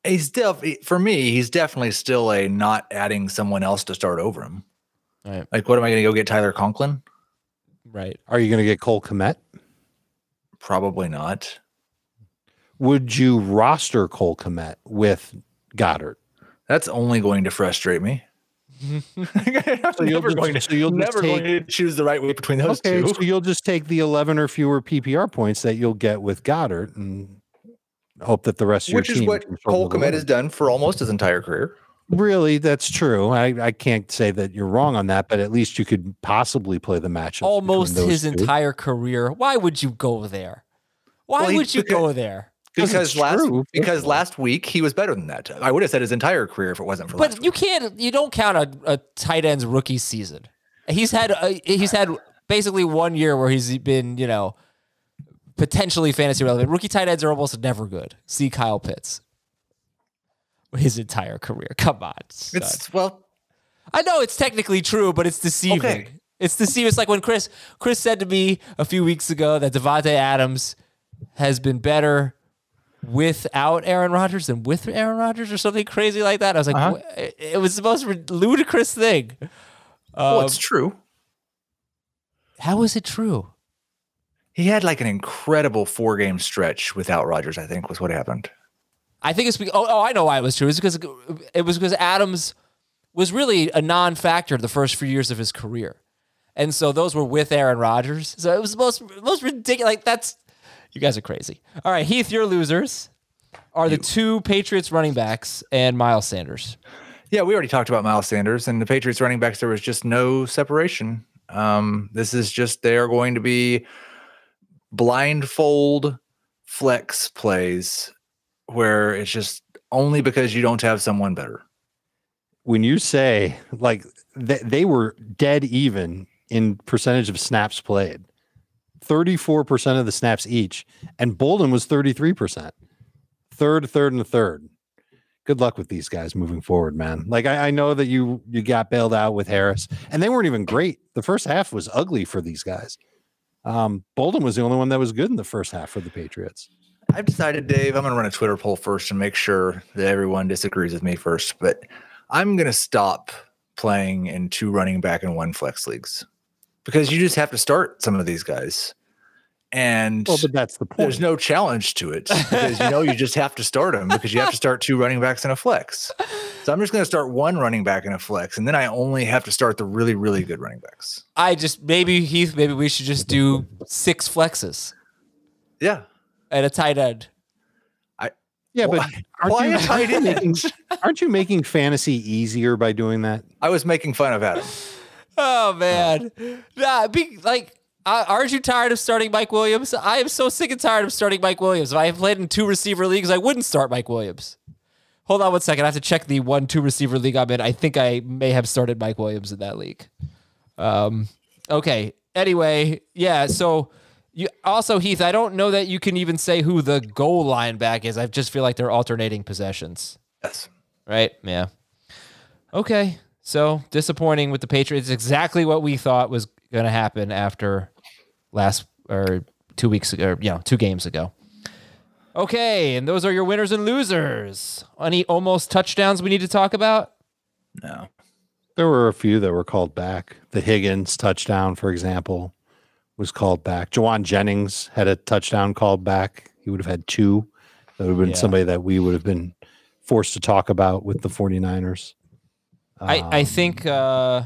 He's def for me. He's definitely still a not adding someone else to start over him. Right. Like, what am I going to go get Tyler Conklin? Right. Are you going to get Cole Kmet? Probably not. Would you roster Cole Kmet with Goedert? That's only going to frustrate me. I'm So you'll never just- going to, so you'll just never going to choose the right way between those Okay, two. so you'll just take the 11 or fewer PPR points that you'll get with Goedert and hope that the rest of Which your is team what can sort Cole of Kmet has done for almost his entire career. Really, that's true. I, I can't say that you're wrong on that, but at least you could possibly play the matchup. Almost his two. entire career. Why would you go there? Why Well, would you go there? Because last true, because last week he was better than that. I would have said his entire career if it wasn't for last But week. you can't. You don't count a, a tight end's rookie season. He's had a, he's had basically one year where he's been you know potentially fantasy relevant. Rookie tight ends are almost never good. See Kyle Pitts. His entire career. Come on. stud. It's well, I know it's technically true, but it's deceiving. Okay. It's deceiving. It's like when Chris Chris said to me a few weeks ago that Davante Adams has been better without Aaron Rodgers than with Aaron Rodgers or something crazy like that. I was like, Uh-huh. It it was the most ludicrous thing. well, Um, it's true. how is it true? He had like an incredible four game stretch without Rodgers. I think was what happened. I think it's because, oh, oh, I know why it was true. It's because it was because Adams was really a non-factor the first few years of his career, and so those were with Aaron Rodgers. So it was the most most ridiculous. Like that's you guys are crazy. All right, Heath, your losers are the two Patriots running backs and Miles Sanders. Yeah, we already talked about Miles Sanders and the Patriots running backs. There was just no separation. Um, this is just they are going to be blindfold flex plays where it's just only because you don't have someone better. when you say like they, they were dead even in percentage of snaps played 34% of the snaps each and bolden was 33% third third and third. Good luck with these guys moving forward man. Like I, I know that you you got bailed out with harris and they weren't even great. The first half was ugly for these guys. Um bolden was the only one that was good in the first half for the patriots. I've decided, Dave, I'm going to run a Twitter poll first and make sure that everyone disagrees with me first. But I'm going to stop playing in two running back and one flex leagues because you just have to start some of these guys. And well but that's the point there's no challenge to it because you know you just have to start them because you have to start two running backs and a flex. So I'm just going to start one running back and a flex, and then I only have to start the really, really good running backs. I just maybe Heath, maybe we should just do six flexes. Yeah. at a tight end. I Yeah, but Why- aren't why you, a tight aren't making, end? aren't you making fantasy easier by doing that? I was making fun of Adam. Oh man, nah, be like. Uh, aren't you tired of starting Mike Williams? I am so sick and tired of starting Mike Williams. If I played in two receiver leagues, I wouldn't start Mike Williams. Hold on one second. I have to check the one two receiver league I'm in. I think I may have started Mike Williams in that league. Um, okay. Anyway, yeah. So you also Heath. I don't know that you can even say who the goal line back is. I just feel like they're alternating possessions. Yes. Right? Yeah. Okay. So disappointing with the Patriots. Exactly what we thought was going to happen after last or two weeks ago, or, you know, two games ago. Okay. And those are your winners and losers. Any almost touchdowns we need to talk about? No. There were a few that were called back. The Higgins touchdown, for example, was called back. Jauan Jennings had a touchdown called back. He would have had two. That would have been Yeah. somebody that we would have been forced to talk about with the 49ers. I, I Um, think, uh,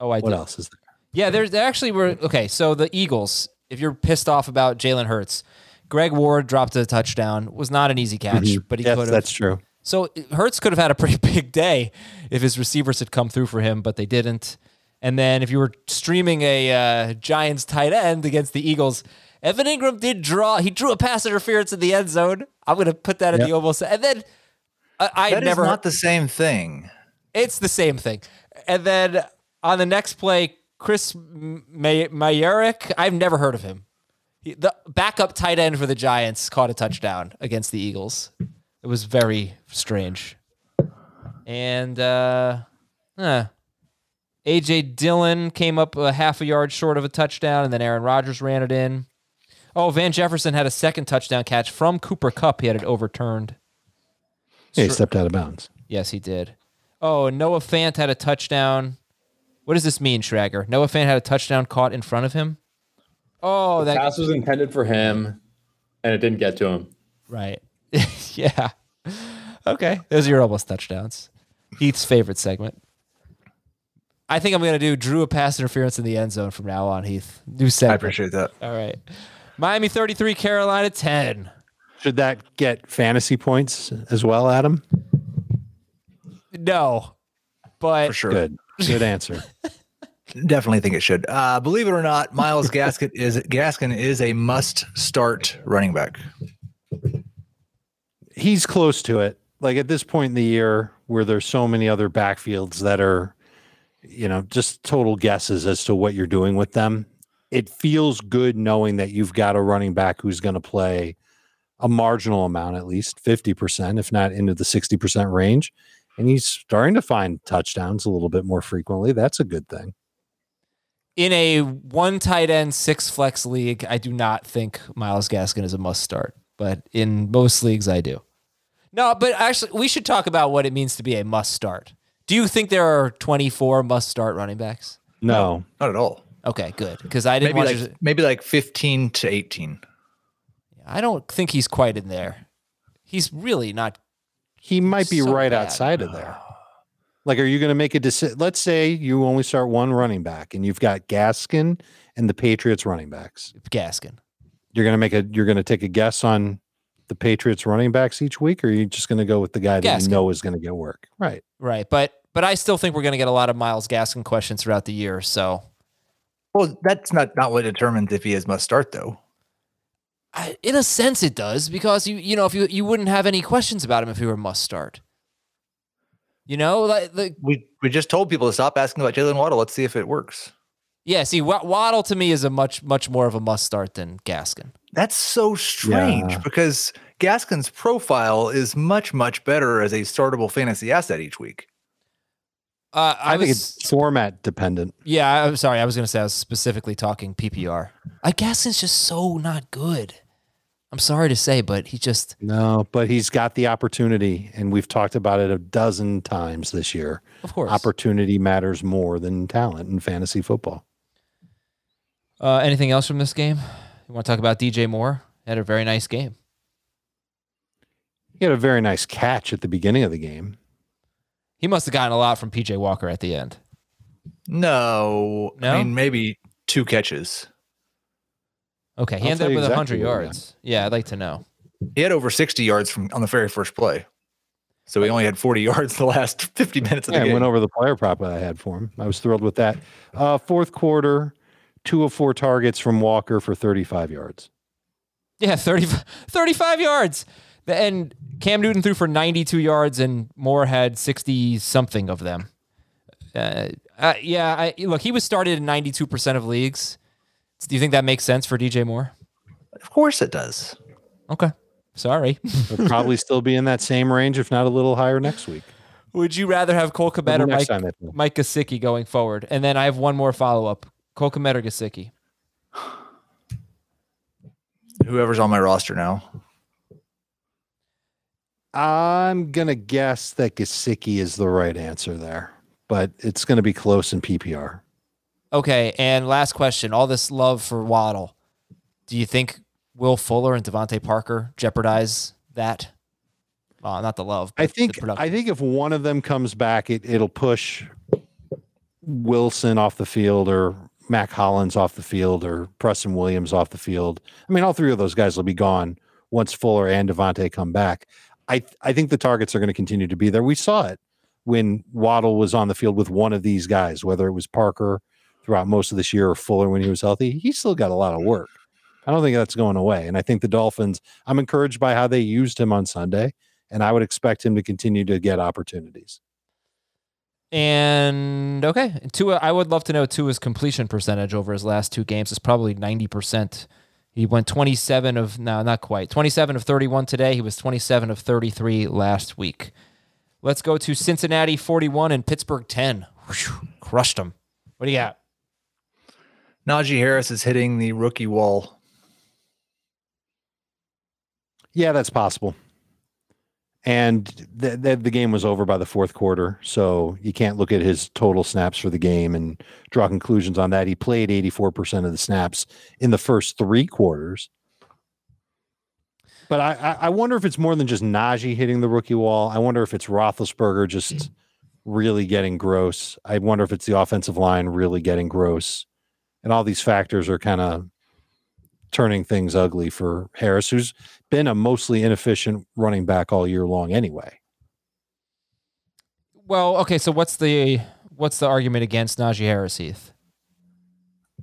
oh, I what did. else is there? Yeah, there's there actually were okay. So the Eagles, if you're pissed off about Jalen Hurts, Greg Ward dropped a touchdown. Was not an easy catch, Mhm. but he Yes, could have. that's true. So Hurts could have had a pretty big day if his receivers had come through for him, but they didn't. And then if you were streaming a uh, Giants tight end against the Eagles, Evan Engram did draw. He drew a pass interference in the end zone. I'm going to put that in Yep. the almost. And then I, I That is never. not the same thing. It's the same thing. And then on the next play, Chris May- Myarick, I've never heard of him. He, the backup tight end for the Giants caught a touchdown against the Eagles. It was very strange. And uh, huh. AJ Dillon came up a half a yard short of a touchdown, and then Aaron Rodgers ran it in. Oh, Van Jefferson had a second touchdown catch from Cooper Kupp. He had it overturned. Yeah, he stepped out of bounds. Yes, he did. Oh, Noah Fant had a touchdown. What does this mean, Schrager? Noah Fant had a touchdown caught in front of him. Oh, The that pass was intended for him, and it didn't get to him. right. yeah. Okay, those are your almost touchdowns. Heath's favorite segment. I think I'm gonna do Drew a pass interference in the end zone from now on. Heath, new segment. I appreciate that. All right. Miami 33, Carolina 10. Should that get fantasy points as well, Adam? No, but For sure. Good. Good answer. Definitely think it should. Uh, believe it or not, Myles Gaskin is Gaskin is a must start running back. He's close to it. Like at this point in the year where there's so many other backfields that are, you know, just total guesses as to what you're doing with them. It feels good knowing that you've got a running back who's going to play a marginal amount, at least 50%, if not into the 60% range. And he's starting to find touchdowns a little bit more frequently. That's a good thing. in a one tight end, six flex league, I do not think Myles Gaskin is a must start. But in most leagues, I do. No, but actually, we should talk about what it means to be a must start. Do you think there are 24 must start running backs? No, Not at all. Okay, good. Because I didn't Maybe like to. maybe like 15 to 18. I don't think he's quite in there. He's really not. He might be So right bad. outside of there. Like, are you going to make a decision? Let's say you only start one running back and you've got Gaskin and the Patriots running backs. Gaskin. You're going to make a, you're going to take a guess on the Patriots running backs each week, or are you just going to go with the guy that Gaskin. you know is going to get work? Right. Right. But but I still think we're going to get a lot of Myles Gaskin questions throughout the year. So Well, that's not not what determines if he is must start though. I, in a sense, it does because you you know if you you wouldn't have any questions about him if he were a must start. You know, like, like We we just told people to stop asking about Jaylen Waddle. Let's see if it works. yeah. See, Wa- Waddle to me is a much much more of a must start than Gaskin. That's so strange Yeah. because Gaskin's profile is much much better as a startable fantasy asset each week. Uh, I, I, think was, it's format dependent. yeah. I'm sorry. I was going to say I was specifically talking PPR. I guess it's just so not good. I'm sorry to say, but he just No, but he's got the opportunity, and we've talked about it a dozen times this year. of course. Opportunity matters more than talent in fantasy football. Uh, anything else from this game? You want to talk about DJ Moore? He Had a very nice game. He had a very nice catch at the beginning of the game. He must have gotten a lot from PJ Walker at the end. No, No? I mean maybe two catches. Okay, he I'll ended up with exactly 100 where we yards. Yeah, I'd like to know. He had over 60 yards from on the very first play. So he only had 40 yards the last 50 minutes of the Yeah, I went over the player prop that I had for him. I was thrilled with that. Uh, fourth quarter, two of four targets from Walker for 35 yards. Yeah, 30, 35 yards. And Cam Newton threw for 92 yards, and Moore had 60 something of them. Uh, uh, yeah, I, look, he was started in 92% of leagues. Do you think that makes sense for DJ Moore? Of course it does. Okay. Sorry. He'll probably still be in that same range, if not a little higher next week. Would you rather have Cole Kmet or Mike, time. Mike Gesicki going forward? And then I have one more follow up. Cole Kmet or Gesicki? Whoever's on my roster now. I'm gonna guess that Gesicki is the right answer there, but it's gonna be close in PPR. Okay, and last question. All this love for Waddle. Do you think Will Fuller and DeVante Parker jeopardize that? Uh, not the love. I think. I think if one of them comes back, it it'll push Wilson off the field or Mack Hollins off the field or Preston Williams off the field. I mean, all three of those guys will be gone once Fuller and Devontae come back. I I think the targets are going to continue to be there. We saw it when Waddle was on the field with one of these guys, whether it was Parker throughout most of this year or Fuller when he was healthy. He still got a lot of work. I don't think that's going away. And I think the Dolphins, I'm encouraged by how they used him on Sunday, and I would expect him to continue to get opportunities. And okay, Tua. I would love to know Tua's completion percentage over his last two games. It's probably ninety percent. He went twenty-seven of no, not quite twenty-seven of thirty-one today. He was twenty-seven of thirty-three last week. Let's go to Cincinnati forty-one and Pittsburgh ten. Whew, crushed them. What do you got? Najee Harris is hitting the rookie wall. Yeah, that's possible. And the, the, the game was over by the fourth quarter, so you can't look at his total snaps for the game and draw conclusions on that. He played 84% of the snaps in the first three quarters. But I, I, I wonder if it's more than just Najee hitting the rookie wall. I wonder if it's Roethlisberger just really getting gross. I wonder if it's the offensive line really getting gross. And all these factors are kind of turning things ugly for Harris, who's been a mostly inefficient running back all year long anyway. Well, okay. So what's the what's the argument against Najee Harris, Heath?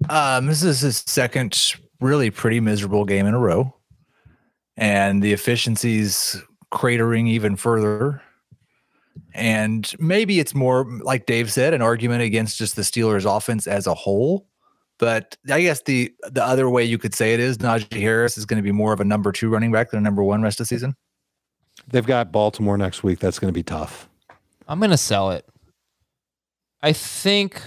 Um, this is his second really pretty miserable game in a row. And the efficiency's cratering even further. And maybe it's more, like Dave said, an argument against just the Steelers offense as a whole. But I guess the the other way you could say it is Najee Harris is going to be more of a number two running back than a number one rest of the season. They've got Baltimore next week. That's going to be tough. I'm gonna sell it. I think,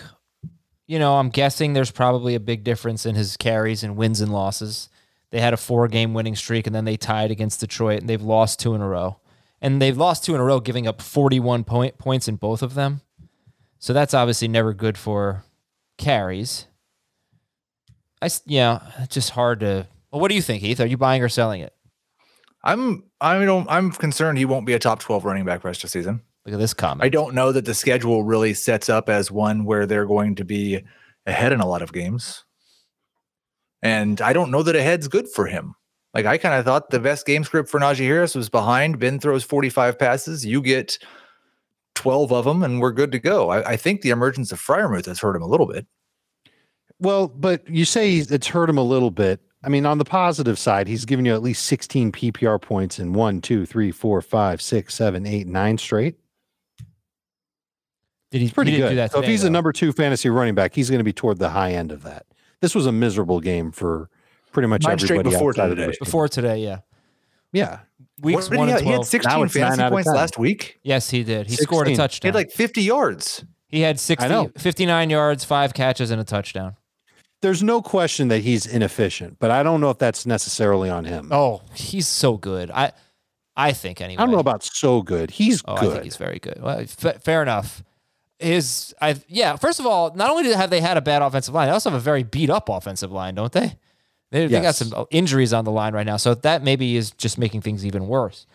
you know, I'm guessing there's probably a big difference in his carries and wins and losses. They had a four game winning streak and then they tied against Detroit and they've lost two in a row. And they've lost two in a row, giving up 41 point, points in both of them. So that's obviously never good for carries. I yeah, it's just hard to. Well, what do you think, Heath? Are you buying or selling it? I'm I don't I'm concerned he won't be a top 12 running back rest of the season. Look at this comment. I don't know that the schedule really sets up as one where they're going to be ahead in a lot of games. And I don't know that ahead's good for him. Like I kind of thought the best game script for Najee Harris was behind. Ben throws 45 passes. You get 12 of them and we're good to go. I, I think the emergence of Freiermuth has hurt him a little bit. Well, but you say it's hurt him a little bit. I mean, on the positive side, he's given you at least 16 PPR points in one, two, three, four, five, six, seven, eight, nine straight. Did he, It's pretty he good. do that so if today, he's a number two fantasy running back, he's going to be toward the high end of that. This was a miserable game for pretty much Nine straight everybody before today. those teams. before today, yeah. Yeah, Weeks What one he, and have? he had 12. 16 Now it's nine fantasy out of points 10. last week. Yes, he did. He scored a 16. He had like 50 yards. he had I 60, 59 yards, five catches, and a touchdown. There's no question that he's inefficient, but I don't know if that's necessarily on him. Oh, he's so good. I I think anyway. I don't know about so good. He's Oh, good. I think he's very good. Well, f- fair enough. His, I yeah. First of all, not only do have they had a bad offensive line, they also have a very beat up offensive line, don't they? They, they got some injuries on the line right now, so that maybe is just making things even worse.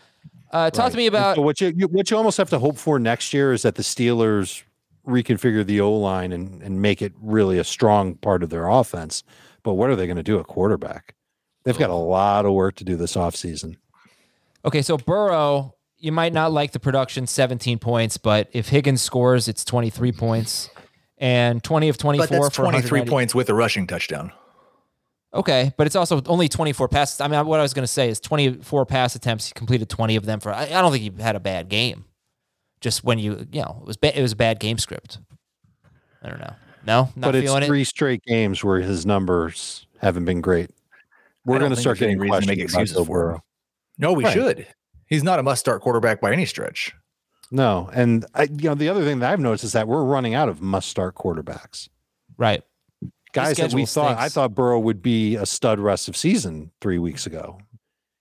Uh, talk Right. to me about so what you, you what you almost have to hope for next year is that the Steelers reconfigure the O line and and make it really a strong part of their offense. But what are they going to do at quarterback? They've got a lot of work to do this offseason. Okay, so Burrow, you might not like the production, 17 points, but if Higgins scores, it's 23 points and 20 of 24 But that's for 23 points with a rushing touchdown. Okay, but it's also only 24 passes. I mean, what I was going to say is 24 pass attempts. He completed 20 of them for. I, I don't think he had a bad game. Just when you, you know, it was ba- it was a bad game script. I don't know. No, not but it's three it. straight games where his numbers haven't been great. We're going to start getting reason to make questions about excuses for him. Burrow. No, we Right. should. He's not a must start quarterback by any stretch. No, and I, you know the other thing that I've noticed is that we're running out of must start quarterbacks. Right. Guys that we schedule thought I thought Burrow would be a stud rest of season three weeks ago.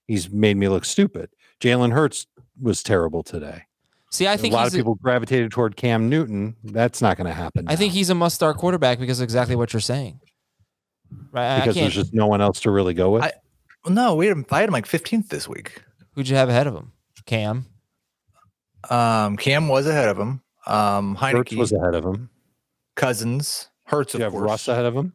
He's made me look stupid. Jalen Hurts was terrible today. See, I think a lot he's of people gravitated toward Cam Newton. That's not going to happen. I think he's a must start quarterback because of exactly what you're saying. Right. I- I because can't. there's just no one else to really go with. I- Well, no, we had him, I had him like 15th this week. Who'd you have ahead of him? Cam. Um, Cam was ahead of him. Um, Hurts Heinicke, was ahead of him. Cousins, Hurts, Do of you have course. Russ ahead of him?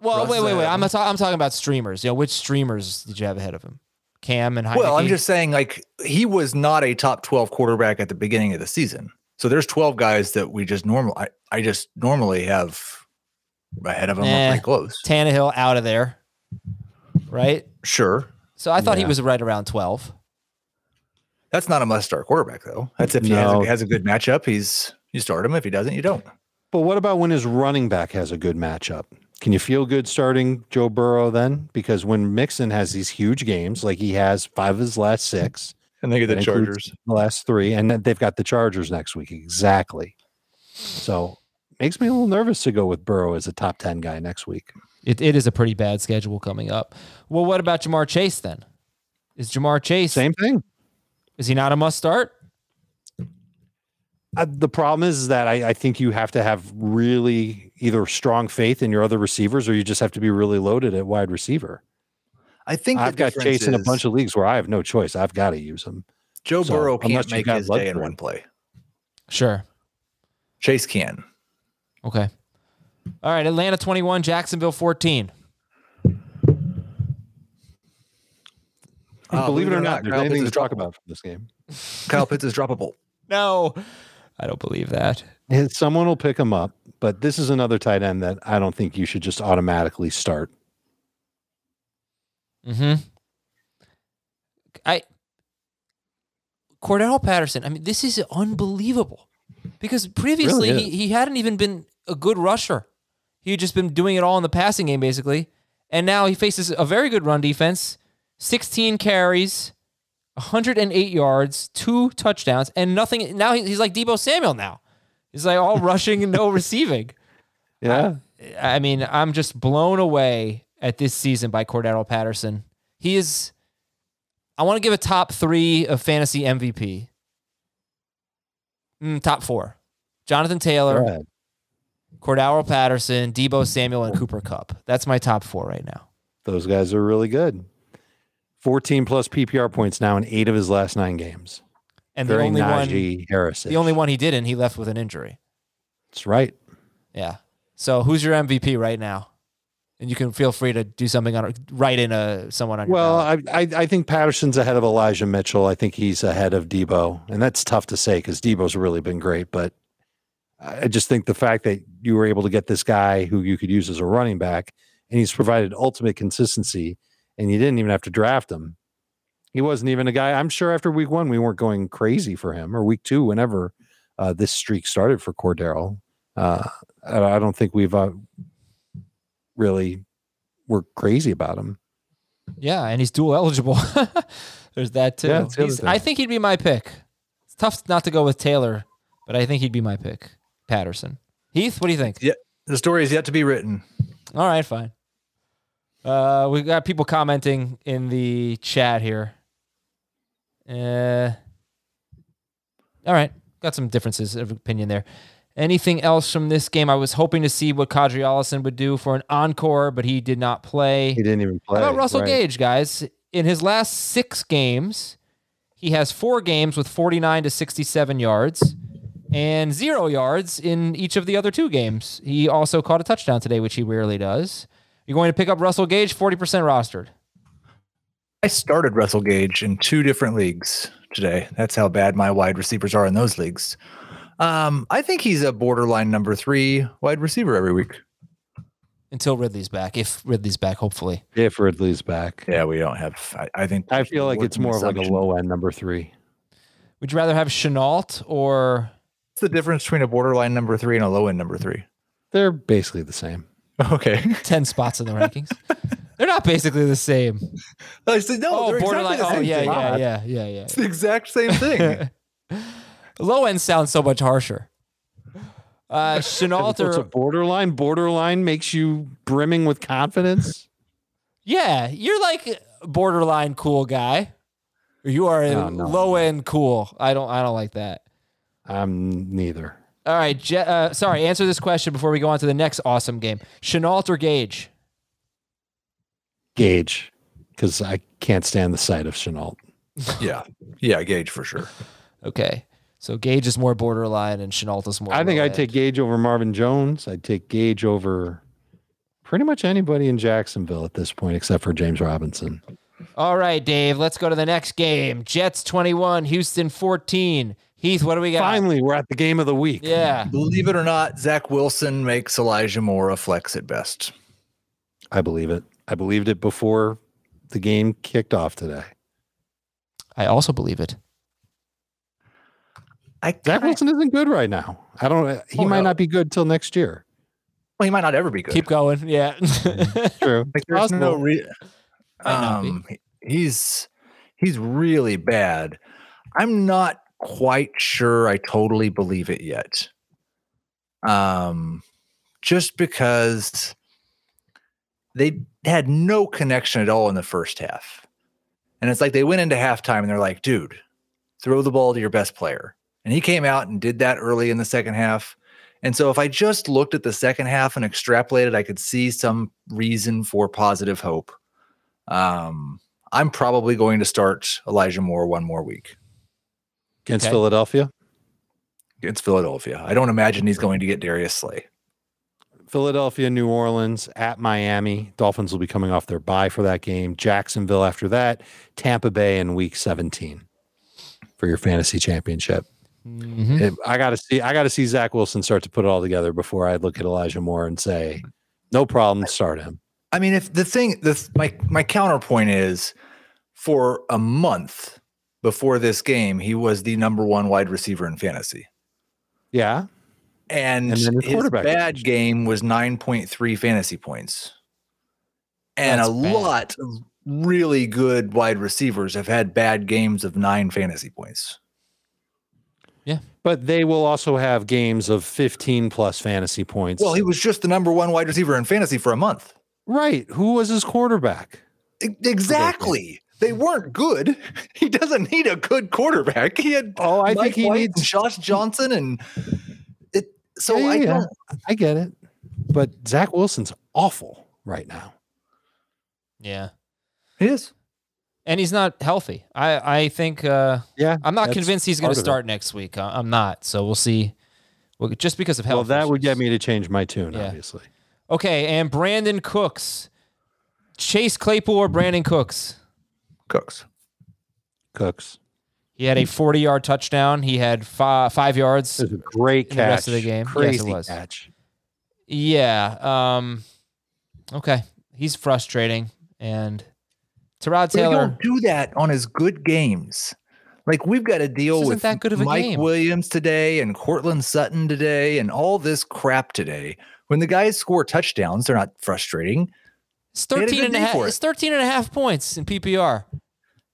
Well, Russ wait, wait, wait. I'm not. ta- I'm talking about streamers. You know, which streamers did you have ahead of him? Cam and Heinicke. Well, I'm just saying, like, he was not a top 12 quarterback at the beginning of the season. So there's 12 guys that we just normal. I, I just normally have ahead of him or Nah. pretty close. Tannehill out of there, right? Sure. So I thought he was right around 12. That's not a must start quarterback, though. That's if he has, No. a, has a good matchup, he's you start him. If he doesn't, you don't. But what about when his running back has a good matchup? Can you feel good starting Joe Burrow then? Because when Mixon has these huge games, like he has five of his last six, And they get the Chargers, the last three, and then they've got the Chargers next week. Exactly. So makes me a little nervous to go with Burrow as a top 10 guy next week. It, it is a pretty bad schedule coming up. Well, what about Ja'Marr Chase then? Is Ja'Marr Chase Same thing. Is he not a must start? Uh, the problem is that I, I think you have to have really either strong faith in your other receivers or you just have to be really loaded at wide receiver. I think I've got difference Chase in a bunch of leagues where I have no choice. I've got to use him. Joe so, Burrow can't you make got his day in one play. Sure. Chase can. Okay. All right. Atlanta 21, Jacksonville 14. Oh, believe it or not, there's Kyle anything Pitts to is talk droppable. about from this game. Kyle Pitts is droppable. No, I don't believe that. And Someone will pick him up, but this is another tight end that I don't think you should just automatically start. Mm-hmm. I Cordarrelle Patterson. I mean, this is unbelievable because previously Really he, he hadn't even been a good rusher. He had just been doing it all in the passing game, basically. And now he faces a very good run defense, 16 carries, 108 yards, two touchdowns, and nothing. Now he's like Deebo Samuel now. He's like all rushing and no receiving. Yeah. I mean, I'm just blown away at this season by Cordarrelle Patterson. He is. I want to give a top three of fantasy MVP. Mm, top four: Jonathan Taylor. Cordarrelle Patterson, Deebo Samuel, and Cooper Kupp. That's my top four right now. Those guys are really good. 14 plus PPR points now in eight of his last nine games. And the Very only Najee one, Harris. the only one he didn't, he left with an injury. That's right. Yeah. So who's your MVP right now? And you can feel free to do something on write in a someone on your Well. I, I I think Patterson's ahead of Elijah Mitchell. I think he's ahead of Deebo, and that's tough to say because Deebo's really been great. But I just think the fact that you were able to get this guy who you could use as a running back, and he's provided ultimate consistency, and you didn't even have to draft him. He wasn't even a guy. I'm sure after week one we weren't going crazy for him, or week two, whenever uh, this streak started for Cordarrelle. Uh, I, I don't think we've uh, really were crazy about him. Yeah, and he's dual eligible. There's that too. Yeah, the He's- I think he'd be my pick. It's tough not to go with Taylor, but I think he'd be my pick. Patterson. Heath, what do you think? Yeah, the story is yet to be written. All right, fine. Uh, we got people commenting in the chat here. Uh, all right, got some differences of opinion there. Anything else from this game? I was hoping to see what Qadree Ollison would do for an encore, but he did not play. He didn't even play. How about Russell right. Gage, guys? In his last six games, he has four games with 49 to 67 yards and zero yards in each of the other two games. He also caught a touchdown today, which he rarely does. You're going to pick up Russell Gage, 40% rostered. I started Russell Gage in two different leagues today. That's how bad my wide receivers are in those leagues. Um, I think he's a borderline number three wide receiver every week. Until Ridley's back, if Ridley's back, hopefully. If Ridley's back. Yeah, we don't have. I, I think. I feel like it's more of like a low end number three. Would you rather have Shenault or What's the difference between a borderline number three and a low end number three? They're basically the same. Okay. 10 spots in the rankings? They're not basically the same. I said no. oh, they're borderline. Exactly the oh, same yeah, thing. yeah, yeah, yeah, yeah. It's the exact same thing. Low end sounds so much harsher. Uh, Shenault It's a or borderline. Borderline makes you brimming with confidence. yeah, you're like borderline cool guy. You are a No, no. low end cool. I don't. I don't like that. I'm neither. All right, Je- uh, sorry. Answer this question before we go on to the next awesome game. Shenault or Gage? Gage, because I can't stand the sight of Shenault. yeah. Yeah, Gage for sure. Okay, so Gage is more borderline and Shenault is more. I think I'd take Gage over Marvin Jones. I'd take Gage over pretty much anybody in Jacksonville at this point, except for James Robinson. All right, Dave. Let's go to the next game. Jets twenty-one, Houston fourteen. Heath, what do we got? Finally, we're at the game of the week. Yeah. Believe it or not, Zach Wilson makes Elijah Moore a flex at best. I believe it. I believed it before the game kicked off today. I also believe it. I Zach kinda- Wilson isn't good right now. I don't. He Oh, might no. not be good till next year. well, he might not ever be good. Keep going. Yeah. True. Like, there's no Possible. re- Might not be. um, he's he's really bad. I'm not quite sure I totally believe it yet. Um, just because they had no connection at all in the first half, and it's like they went into halftime and they're like, "Dude, throw the ball to your best player," and he came out and did that early in the second half. And so if I just looked at the second half and extrapolated, I could see some reason for positive hope. Um, I'm probably going to start Elijah Moore one more week Against Okay. Philadelphia. against Philadelphia. I don't imagine he's going to get Darius Slay. Philadelphia, New Orleans, at Miami. Dolphins will be coming off their bye for that game. Jacksonville after that. Tampa Bay in week 17 for your fantasy championship. Mhm. I got to see. I got to see Zach Wilson start to put it all together before I look at Elijah Moore and say, "No problem, start him." I mean, if the thing, the my my counterpoint is, for a month before this game, he was the number one wide receiver in fantasy, Yeah, and, And his his bad game was nine point three fantasy points, and That's a bad. lot of really good wide receivers have had bad games of nine fantasy points. Yeah. But they will also have games of 15 plus fantasy points. Well, he was just the number one wide receiver in fantasy for a month. right. Who was his quarterback? Exactly. They weren't good. He doesn't need a good quarterback. He had Oh, I Mike think he White needs. Josh Johnson and. So Yeah, I yeah, yeah. don't. I get it, but Zach Wilson's awful right now. Yeah. He is. And he's not healthy. I, I think uh, Yeah, I'm not convinced he's going to of it. start next week. I- I'm not. So we'll see. Well, just because of health. Well, that would get me to change my tune, Yeah. obviously. Okay, and Brandin Cooks. Chase Claypool or Brandin Cooks? Cooks. Cooks. He had a 40 yard touchdown. He had five, five yards. It was a great In the catch. rest of the game. Yes, Crazy was. catch. Yeah. Um, okay. He's frustrating. And Tyrod Taylor. You don't do that on his good games. Like we've got to deal with that good of a Mike game. Williams today and Courtland Sutton today and all this crap today. When the guys score touchdowns, they're not frustrating. It's They 13 and a half. it. It's 13 and a half points in PPR.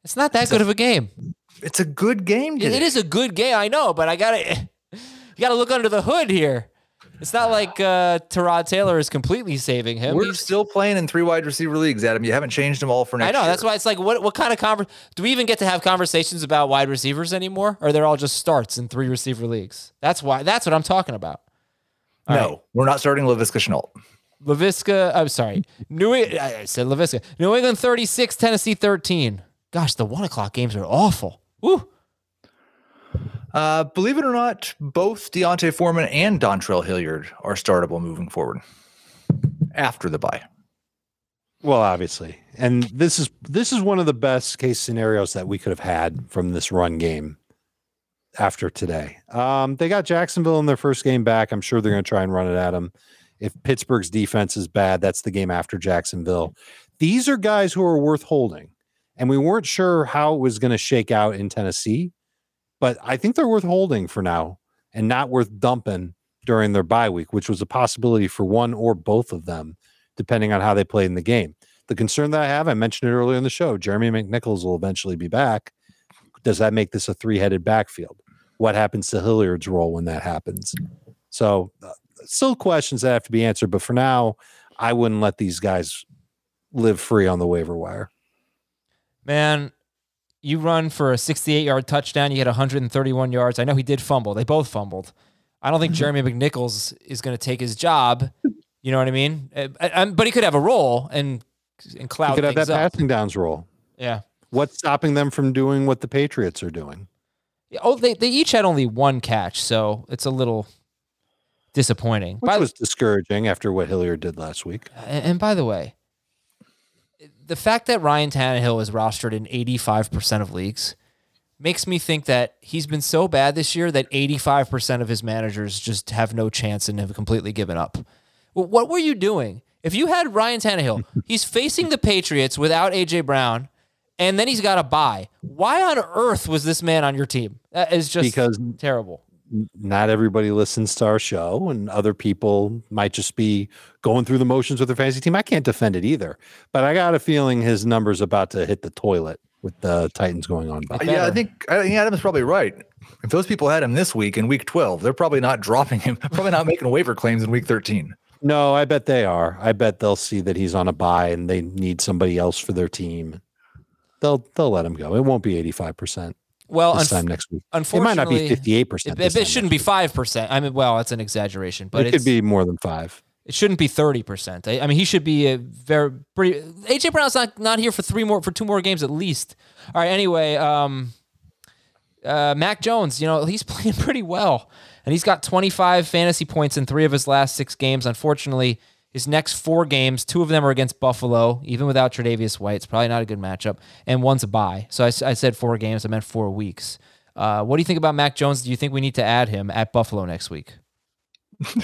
It's not that It's good a- of a game. It's a good game. Today. it is a good game, I know, but I gotta you gotta look under the hood here. It's not like uh Tyrod Taylor is completely saving him. We're He's- still playing in three wide receiver leagues, Adam. You haven't changed them all for next I know. year. That's why it's like, what what kind of conver- do we even get to have conversations about wide receivers anymore? Or they're all just starts in three receiver leagues? That's why. That's what I'm talking about. All no, right. we're not starting Laviska Shenault. Laviska. I'm sorry. New. I said Laviska. New England 36, Tennessee 13. Gosh, the one o'clock games are awful. Woo. Uh, believe it or not, both D'Onta Foreman and Dontrell Hilliard are startable moving forward after the buy. Well, obviously, and this is this is one of the best case scenarios that we could have had from this run game after today. Um, they got Jacksonville in their first game back. I'm sure they're going to try and run it at them. If Pittsburgh's defense is bad, that's the game after Jacksonville. These are guys who are worth holding, and we weren't sure how it was going to shake out in Tennessee, but I think they're worth holding for now and not worth dumping during their bye week, which was a possibility for one or both of them depending on how they played in the game. The concern that I have, I mentioned it earlier in the show, Jeremy McNichols will eventually be back. Does that make this a three headed backfield? What happens to Hilliard's role when that happens? So, uh, still questions that have to be answered. But for now, I wouldn't let these guys live free on the waiver wire. Man, you run for a 68 yard touchdown. You get 131 yards. I know he did fumble. They both fumbled. I don't think Jeremy McNichols is going to take his job you know what I mean? Uh, but he could have a role and and cloud. He could have that up. passing downs role. Yeah. What's stopping them from doing what the Patriots are doing? Oh, they they each had only one catch, so it's a little disappointing. Which by was discouraging after what Hilliard did last week. And, and by the way, the fact that Ryan Tannehill is rostered in 85% of leagues makes me think that he's been so bad this year that 85% of his managers just have no chance and have completely given up. What were you doing? If you had Ryan Tannehill, he's facing the Patriots without AJ Brown, and then he's got a bye. Why on earth was this man on your team? That is just because terrible. Not everybody listens to our show, and other people might just be going through the motions with their fantasy team. I can't defend it either, but I got a feeling his number's about to hit the toilet with the Titans going on. By. Yeah, I think I think Adam's probably right. If those people had him this week in week 12, they're probably not dropping him, probably not making waiver claims in week 13. No, I bet they are. I bet they'll see that he's on a buy and they need somebody else for their team. They'll they'll let him go. It won't be eighty five percent. Well, this unf- time next week. Unfortunately, it might not be fifty eight percent. It, it shouldn't be five percent. I mean, well, that's an exaggeration, but it could be more than five. It shouldn't be thirty percent. I, I, mean, he should be a very pretty. AJ Brown's not not here for three more for two more games at least. All right. Anyway, um, uh, Mac Jones, you know, he's playing pretty well, and he's got twenty five fantasy points in three of his last six games. Unfortunately his next four games, two of them are against Buffalo, even without Tre'Davious White. It's probably not a good matchup. And one's a bye. So I, I said four games. I meant four weeks. Uh, what do you think about Mac Jones? Do you think we need to add him at Buffalo next week?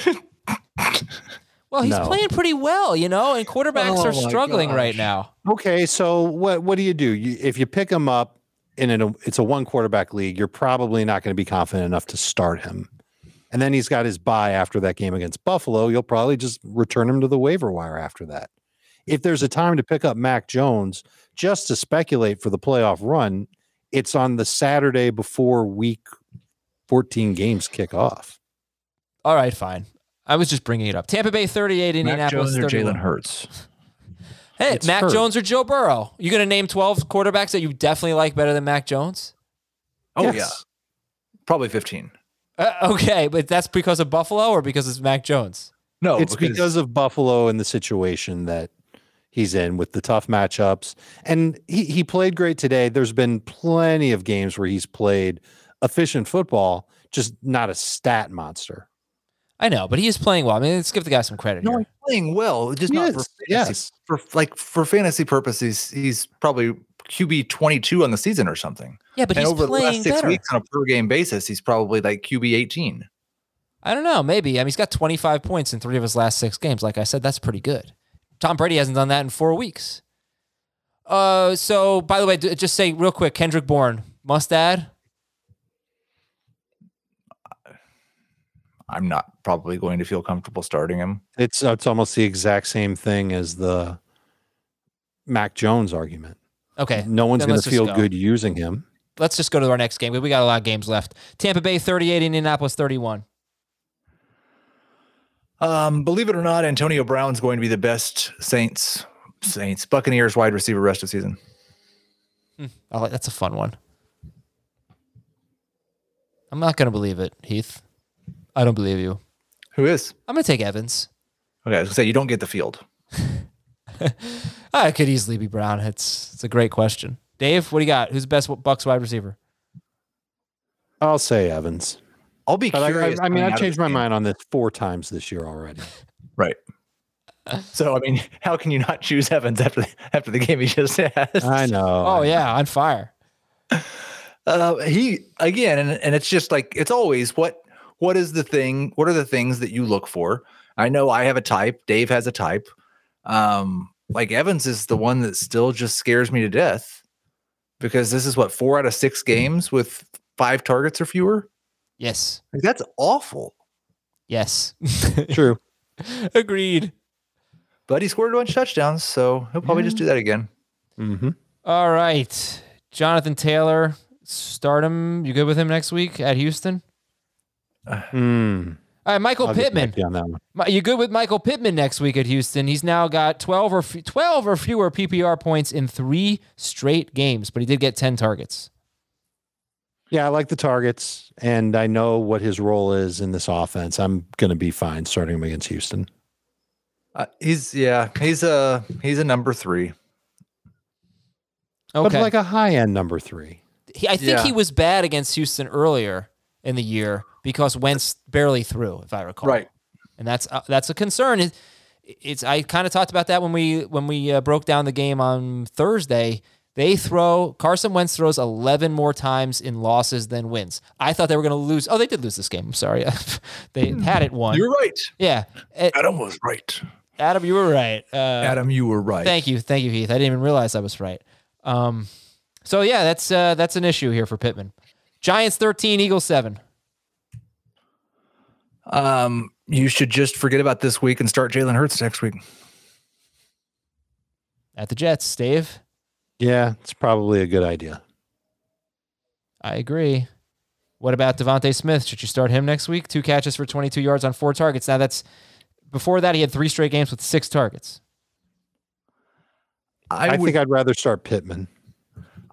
well, he's no. playing pretty well, you know, and quarterbacks oh are struggling gosh. right now. Okay, so what what do you do? You, if you pick him up in a, it's a one quarterback league, you're probably not going to be confident enough to start him and then he's got his buy after that game against Buffalo, you'll probably just return him to the waiver wire after that. If there's a time to pick up Mac Jones just to speculate for the playoff run, it's on the Saturday before week 14 games kick off. All right, fine. I was just bringing it up. Tampa Bay 38, Indianapolis Mac Jones or Jalen Hurts. Hey, it's Mac Hurt. Jones or Joe Burrow. You going to name 12 quarterbacks that you definitely like better than Mac Jones? Oh, yes. yeah. Probably 15. Uh, okay, but that's because of Buffalo or because it's Mac Jones? No, it's because, because of Buffalo and the situation that he's in with the tough matchups. And he, he played great today. There's been plenty of games where he's played efficient football, just not a stat monster. I know, but he is playing well. I mean, let's give the guy some credit. No, here. he's playing well, just he not is. for fantasy. Yes. For like for fantasy purposes, he's probably QB 22 on the season or something. Yeah, but and over the last six better. weeks on a per game basis, he's probably like QB 18. I don't know. Maybe. I mean, he's got 25 points in three of his last six games. Like I said, that's pretty good. Tom Brady hasn't done that in four weeks. Uh, so by the way, just say real quick, Kendrick Bourne must add. I'm not probably going to feel comfortable starting him. It's it's almost the exact same thing as the Mac Jones argument. Okay. No one's going to feel go. good using him. Let's just go to our next game. We got a lot of games left. Tampa Bay 38, Indianapolis 31. Um, believe it or not, Antonio Brown's going to be the best Saints Saints Buccaneers wide receiver rest of season. Hmm. Oh, that's a fun one. I'm not going to believe it, Heath. I don't believe you. Who is? I'm going to take Evans. Okay, I was going to say you don't get the field. Ah, it could easily be Brown. It's it's a great question. Dave, what do you got? Who's the best Bucs wide receiver? I'll say Evans. I'll be but curious. I, I, I mean, I've changed my game. mind on this four times this year already. Right. So I mean, how can you not choose Evans after after the game he just had? I know. Oh yeah, on fire. Uh, he again, and, and it's just like it's always what what is the thing? What are the things that you look for? I know I have a type. Dave has a type. Um, like Evans is the one that still just scares me to death because this is what four out of six games with five targets or fewer. Yes. Like, that's awful. Yes. True. Agreed. But he scored a bunch of touchdowns, so he'll probably just do that again. Mm-hmm. All right. Jonathan Taylor, start him. You good with him next week at Houston? Hmm. All right, Michael I'll Pittman. back you on that one. Mi- You good with Michael Pittman next week at Houston? He's now got 12 or f- 12 or fewer PPR points in 3 straight games, but he did get 10 targets. Yeah, I like the targets, and I know what his role is in this offense. I'm going to be fine starting him against Houston. Uh, he's yeah, he's a he's a number three. Okay. But like a high end number three. He, I think Yeah. he was bad against Houston earlier in the year because Wentz barely threw, if I recall. Right. and that's uh, that's a concern. It, it's I kind of talked about that when we when we uh, broke down the game on Thursday. They throw Carson Wentz throws 11 more times in losses than wins. I thought they were going to lose. Oh, they did lose this game. I'm sorry. they had it won. You're right. yeah. Adam was right. Adam, you were right. Uh, Adam, you were right. Thank you, thank you, Heath. I didn't even realize I was right. Um, so yeah, that's uh, that's an issue here for Pittman. Giants 13, Eagles 7. Um, you should just forget about this week and start Jalen Hurts next week. At the Jets, Dave. Yeah, it's probably a good idea. I agree. What about DeVonta Smith? Should you start him next week? Two catches for 22 yards on four targets. Now that's before that he had three straight games with six targets. I, I, would, think I'd rather start Pittman.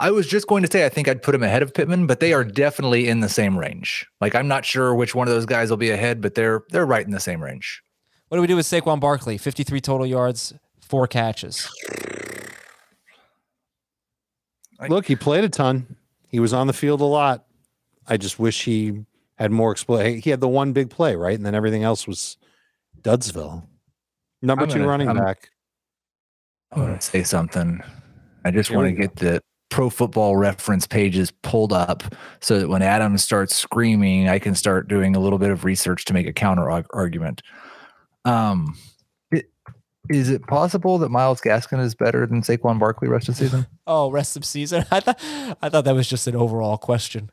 I was just going to say I think I'd put him ahead of Pittman, but they are definitely in the same range. Like I'm not sure which one of those guys will be ahead, but they're they're right in the same range. What do we do with Saquon Barkley? 53 total yards, four catches. Look, he played a ton. He was on the field a lot. I just wish he had more expl- He had the one big play, right? And then everything else was Dudsville. Number I'm 2 gonna- running I'm- back. I want to say something. I just Here want we to get the pro football reference pages pulled up so that when Adam starts screaming, I can start doing a little bit of research to make a counter argument. Um, it, is it possible that Myles Gaskin is better than Saquon Barkley rest of season? Oh, rest of season. I thought I thought that was just an overall question.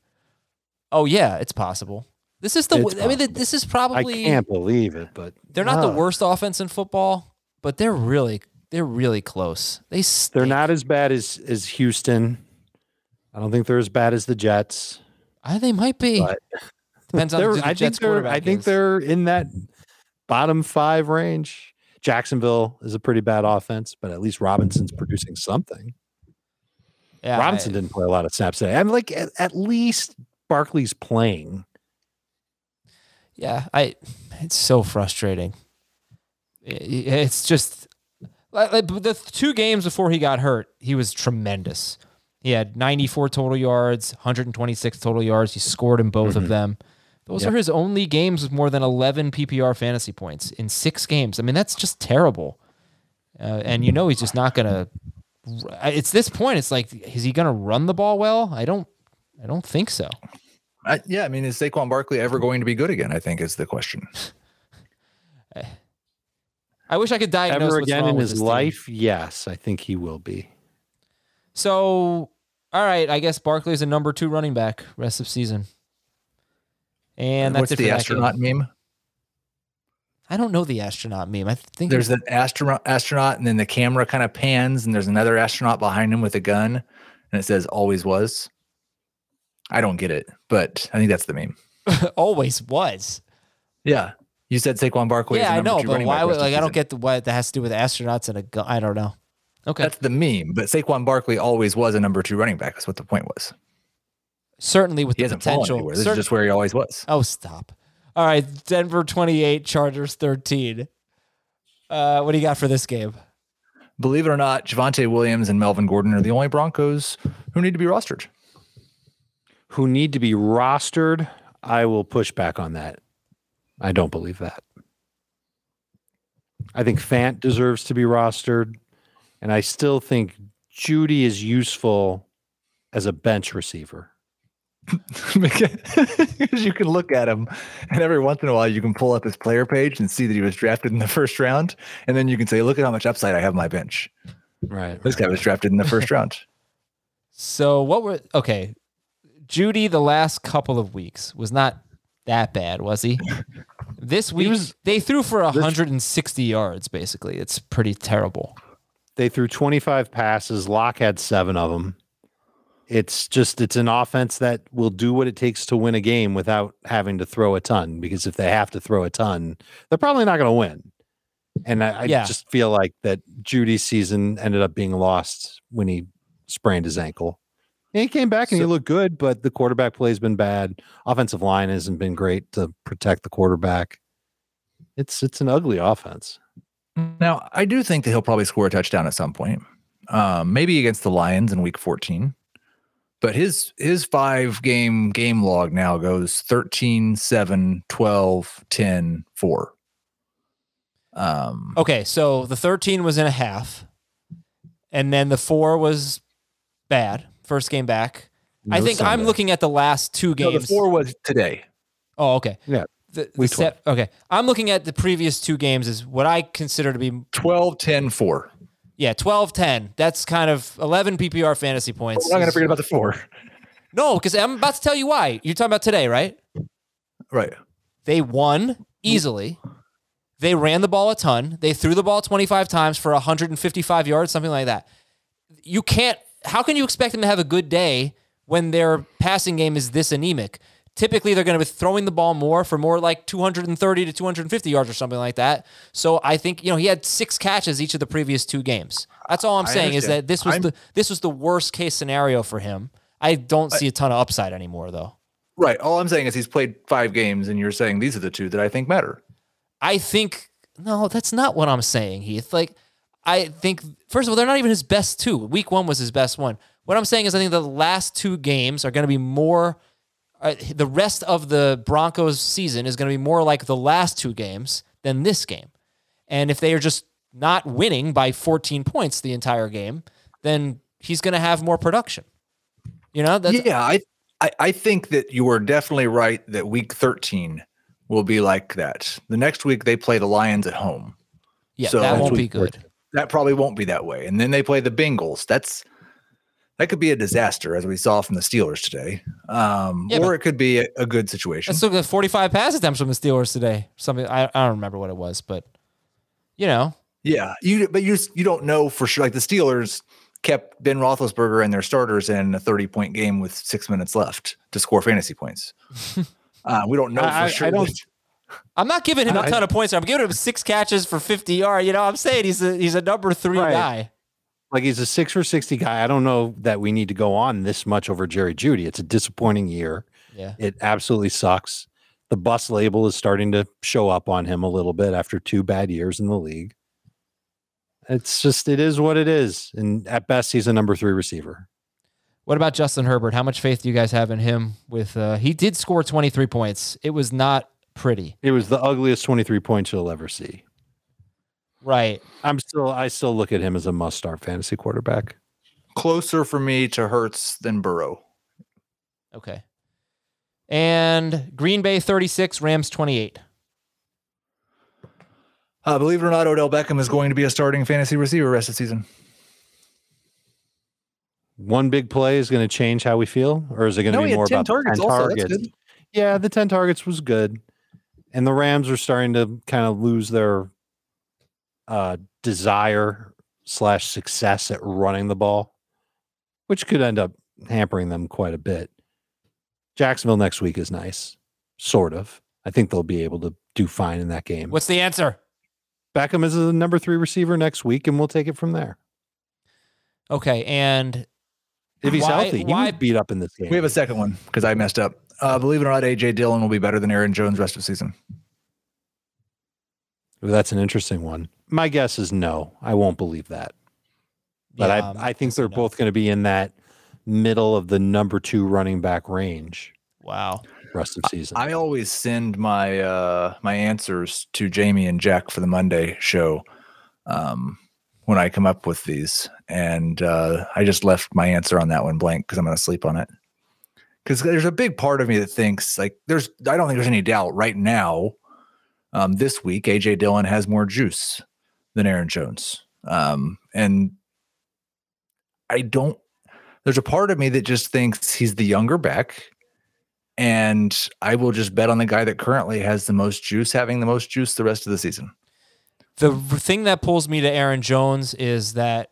Oh yeah, it's possible. This is the. It's I mean, th- this is probably. I can't believe it, but They're not the Ah. worst offense in football, but they're really they're really close. They They're not as bad as as Houston. I don't think they're as bad as the Jets. I, they might be. But Depends on the I think Jets they're quarterback I think is. they're in that bottom five range. Jacksonville is a pretty bad offense, but at least Robinson's producing something. Yeah, Robinson I- didn't play a lot of snaps today. I'm like at, at least Barkley's playing. Yeah, I. It's so frustrating. I- I- It's just the two games before he got hurt, he was tremendous. He had 94 total yards, 126 total yards. He scored in both of them. Those Yep. are his only games with more than 11 PPR fantasy points in six games. I mean, that's just terrible. Uh, and you know he's just not gonna. It's this point. It's like, is he gonna run the ball well? I don't. I don't think so. I, yeah, I mean, is Saquon Barkley ever going to be good again? I think is the question. I wish I could diagnose Ever what's again wrong in with his this team. life? Yes, I think he will be. So, all right, I guess Barkley's a number two running back rest of season. And that's What's it for the astronaut meme? I don't know the astronaut meme. I think There's an astronaut, astronaut, and then the camera kind of pans, and there's another astronaut behind him with a gun, and it says "always was." I don't get it, but I think that's the meme. always was. Yeah, you said Saquon Barkley. is yeah, the I know, two but why? Would, like, the I don't get the, what that has to do with astronauts and a gun. I don't know. Okay, That's the meme, but Saquon Barkley always was a number two running back. That's what the point was. certainly with He the hasn't potential. anywhere. This cer- is just where he always was. oh, stop. All right, Denver twenty-eight, Chargers thirteen. Uh, what do you got for this game? Believe it or not, Javonte Williams and Melvin Gordon are the only Broncos who need to be rostered. Who need to be rostered? I will push back on that. I don't believe that. I think Fant deserves to be rostered, and I still think Jeudy is useful as a bench receiver. because you can look at him and every once in a while you can pull up his player page and see that he was drafted in the first round and then you can say look at how much upside i have on my bench Right. this guy was drafted in the first round So what were okay? Jeudy the last couple of weeks was not that bad, was he? This week was- they threw for 160 yards basically. It's pretty terrible. They threw 25 passes. Lock had seven of them. It's just it's an offense that will do what it takes to win a game without having to throw a ton. Because if they have to throw a ton, they're probably not going to win. And I, I Yeah. just feel like that Jeudy's season ended up being lost when he sprained his ankle. And he came back and he looked good, but the quarterback play has been bad. Offensive line hasn't been great to protect the quarterback. It's it's an ugly offense. now i do think that he'll probably score a touchdown at some point um, maybe against the lions in week 14 but his his five game game log now goes 13 7 12 10 4 um Okay, so the 13 was in a half, and then the four was bad. First game back. I No think I'm looking at the last two games. no, games. the four was today Oh, okay. Yeah, The, the week set, okay. I'm looking at the previous two games as what I consider to be 12 10 4 yeah, 12 10. That's kind of 11 PPR fantasy points. We're not going to forget about the four. No, because I'm about to tell you why. You're talking about today, right? Right. They won easily. They ran the ball a ton. They threw the ball 25 times for 155 yards, something like that. You can't, how can you expect them to have a good day when their passing game is this anemic? Typically, they're going to be throwing the ball more for more like 230 to 250 yards or something like that. So I think, you know, he had six catches each of the previous two games. That's all I'm I saying is that this was I'm- the this was the worst case scenario for him. I don't see a ton of upside anymore though. Right. All I'm saying is he's played five games, and you're saying these are the two that I think matter. I think no, that's not what I'm saying, Heath. Like, I think first of all, they're not even his best two. Week one was his best one. What I'm saying is, I think the last two games are going to be more. Uh, the rest of the Broncos season is going to be more like the last two games than this game. And if they are just not winning by 14 points the entire game, then he's going to have more production. You know, that's yeah, I, I I think that you are definitely right that week 13 will be like that. The next week they play the Lions at home. yeah, so that won't be good. That probably won't be that way. And then they play the Bengals. That's that could be a disaster, as we saw from the Steelers today. Um, Yeah, or it could be a, a good situation. Look at 45 pass attempts from the Steelers today. Something I, I don't remember what it was, but you know, Yeah, you but you you don't know for sure. Like the Steelers kept Ben Roethlisberger and their starters in a thirty point game with six minutes left to score fantasy points. uh, we don't know I- for I- I sure. don't- I'm not giving him a ton of points. I'm giving him six catches for 50 yards. You know, I'm saying he's a he's a number three Right. guy. Like he's a six for 60 guy. I don't know that we need to go on this much over Jerry Jeudy. It's a disappointing year. Yeah. It absolutely sucks. The bus label is starting to show up on him a little bit after two bad years in the league. It's just, it is what it is. And at best, he's a number three receiver. What about Justin Herbert? How much faith do you guys have in him? With uh, he did score 23 points. It was not pretty, It was the ugliest 23 points you'll ever see. right? I'm still, I still look at him as a must start fantasy quarterback. closer for me to Hurts than Burrow. Okay. And Green Bay 36, Rams 28. Uh, believe it or not, Odell Beckham is going to be a starting fantasy receiver rest of the season. One big play is going to change how we feel, or is it going to No, be more 10 about the targets 10 also. That's targets? good. Yeah, the 10 targets was good. And the Rams are starting to kind of lose their uh, desire slash success at running the ball, which could end up hampering them quite a bit. Jacksonville next week is nice, sort of. I think they'll be able to do fine in that game. What's the answer? Beckham is the number three receiver next week, and we'll take it from there. Okay, and If he's Why- healthy, he why- was beat up in this game. We have a second one because I messed up. Uh, believe it or not, AJ Dillon will be better than Aaron Jones rest of the season. Well, That's an interesting one. My guess is no. I won't believe that. But Yeah, I, I think they're no. both going to be in that middle of the number two running back range. Wow. rest of season. I always send my uh my answers to Jamey and Jack for the Monday show um when I come up with these. And uh I just left my answer on that one blank because I'm gonna sleep on it. Because there's a big part of me that thinks like there's I don't think there's any doubt right now. Um this week AJ Dillon has more juice than Aaron Jones. Um and I don't there's a part of me that just thinks he's the younger back and I will just bet on the guy that currently has the most juice, having the most juice the rest of the season. The thing that pulls me to Aaron Jones is that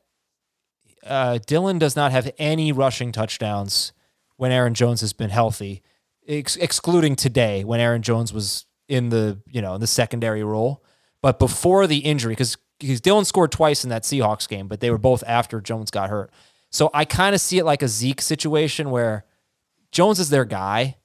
uh, Dillon does not have any rushing touchdowns when Aaron Jones has been healthy, ex- excluding today when Aaron Jones was in the you know in the secondary role. But before the injury, because because Dillon scored twice in that Seahawks game, but they were both after Jones got hurt. So I kind of see it like a Zeke situation where Jones is their guy,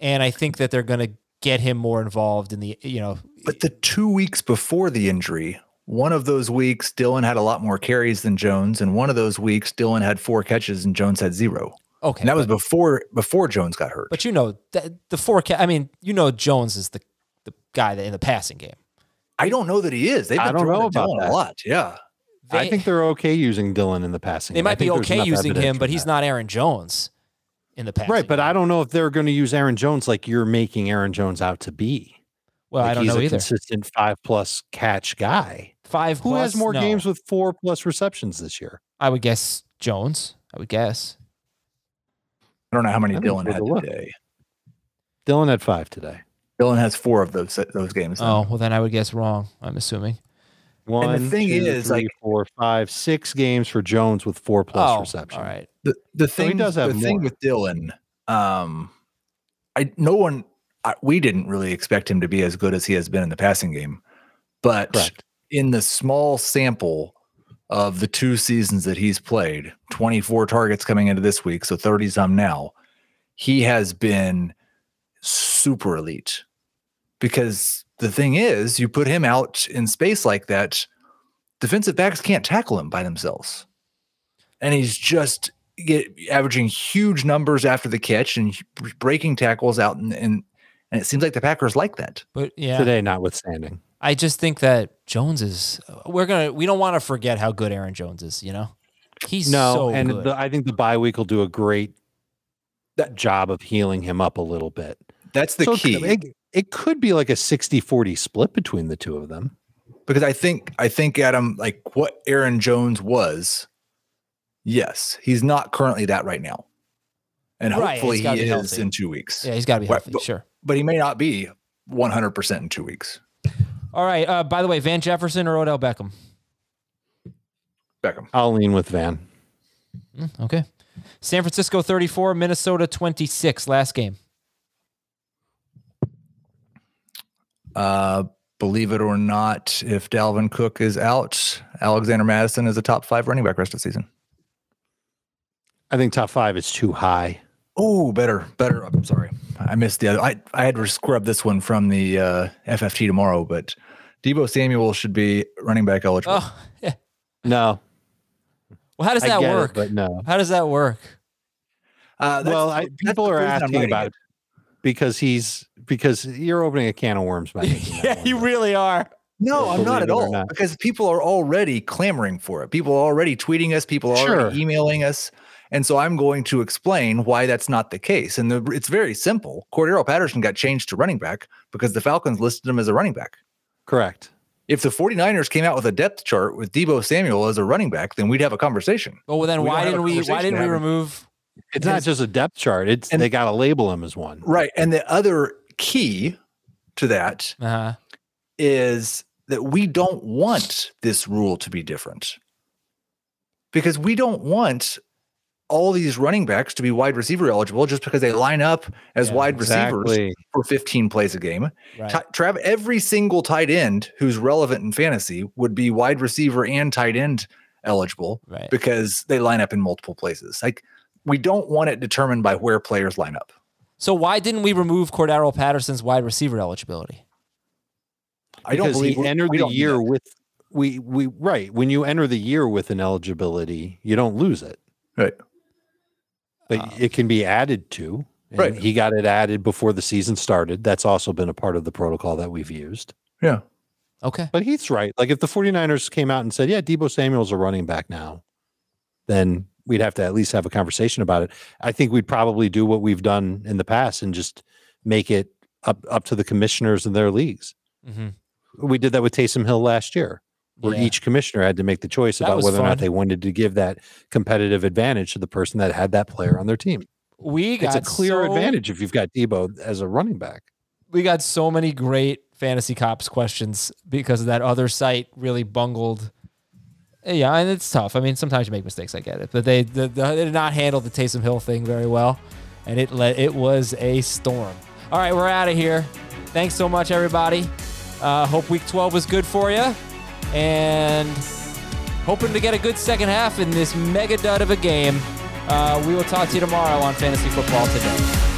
and I think that they're going to get him more involved in the you know But the two weeks before the injury, one of those weeks, Dillon had a lot more carries than Jones, and one of those weeks, Dillon had four catches and Jones had zero. Okay, And that was before before Jones got hurt. But you know that the forecast. I mean, you know Jones is the the guy that in the passing game. I don't know that he is. They've been I don't throwing know at about Dillon that. a lot. Yeah. I think they're okay using Dillon in the passing. they game. I might be okay using him, but he's that. not Aaron Jones in the passing. right. But I don't know if they're going to use Aaron Jones like you're making Aaron Jones out to be. Well, Like I don't he's know a either. Consistent five plus catch guy. Five. Who has more No. games with four plus receptions this year? I would guess Jones. I would guess. I don't know how many I Dillon had look. today. Dillon had five today. Dillon has four of those those games. now. Oh well, then I would guess wrong. I'm assuming. One, and the thing two, is, three, like- four, five, six games for Jones with four plus oh, receptions. all right. the the So thing does have the thing with Dillon, um, I no one I, we didn't really expect him to be as good as he has been in the passing game, but Correct. in the small sample of the two seasons that he's played, 24 targets coming into this week, so 30 some now, he has been super elite. Because the thing is, you put him out in space like that, defensive backs can't tackle him by themselves. And he's just get averaging huge numbers after the catch and breaking tackles out and and, and it seems like the Packers like that. But yeah, Today, notwithstanding. I just think that Jones is. We're gonna. We don't want to forget how good Aaron Jones is. You know, he's No, so and good. the, I think the bye week will do a great that job of healing him up a little bit. That's the So key. It, it could be like a 60-40 split between the two of them. because I think I think Adam like what Aaron Jones was. Yes, he's not currently that right now, and Right, hopefully he's gotta be is healthy. in two weeks. yeah, he's got to be Right, healthy. but- sure. But he may not be one hundred percent in two weeks. All right. Uh, by the way, Van Jefferson or Odell Beckham? Beckham. I'll lean with Van. Mm, okay. San Francisco 34, Minnesota 26. Last game. Uh, believe it or not, if Dalvin Cook is out, Alexander Mattison is a top five running back rest of the season. I think top five is too high. Oh, better, better. I'm sorry, I missed the other. I I had to scrub this one from the uh, FFT tomorrow, but Deebo Samuel should be running back eligible. Oh, yeah. No, Well, how does I that get it, work? but no. How does that work? Uh, well, I, people are asking about it. because he's because you're opening a can of worms by yeah, one, you but- really are. No, I'm not at all not. because people are already clamoring for it. People are already tweeting us. People are already emailing us. And so I'm going to explain why that's not the case. And the, it's very simple. Cordarrelle Patterson got changed to running back because the Falcons listed him as a running back. correct. If the 49ers came out with a depth chart with Deebo Samuel as a running back, then we'd have a conversation. Oh, well, then We why didn't we? Why didn't we remove? It's not just a depth chart. It's and- they got to label him as one. Right. And the other key to that Uh, is that we don't want this rule to be different because we don't want all these running backs to be wide receiver eligible just because they line up as Yeah, wide receivers for 15 plays a game. right. Ti- Trav, every single tight end who's relevant in fantasy would be wide receiver and tight end eligible right. because they line up in multiple places. Like we don't want it determined by where players line up. So why didn't we remove Cordarrelle Patterson's wide receiver eligibility? I don't Because believe he entered we the don't year with we we right when you enter the year with an eligibility, you don't lose it, right. But Oh. it can be added to And Right. He got it added before the season started. That's also been a part of the protocol that we've used. Yeah. Okay. But Heath's right. Like if the 49ers came out and said, yeah, Deebo Samuel's a running back now, then we'd have to at least have a conversation about it. I think we'd probably do what we've done in the past and just make it up up to the commissioners and their leagues. Mm-hmm. We did that with Taysom Hill last year, where Yeah. each commissioner had to make the choice That about whether or not they wanted to give that competitive advantage to the person that had that player on their team. We got It's a clear so- advantage if you've got Deebo as a running back. we got so many great fantasy cops questions because of that other site really bungled. Yeah, and it's tough. I mean, sometimes you make mistakes. I get it, but they the, the, they did not handle the Taysom Hill thing very well, and it let it was a storm. All right, we're out of here. Thanks so much, everybody. Uh, hope Week 12 was good for you, and hoping to get a good second half in this mega dud of a game. Uh, we will talk to you tomorrow on Fantasy Football Today.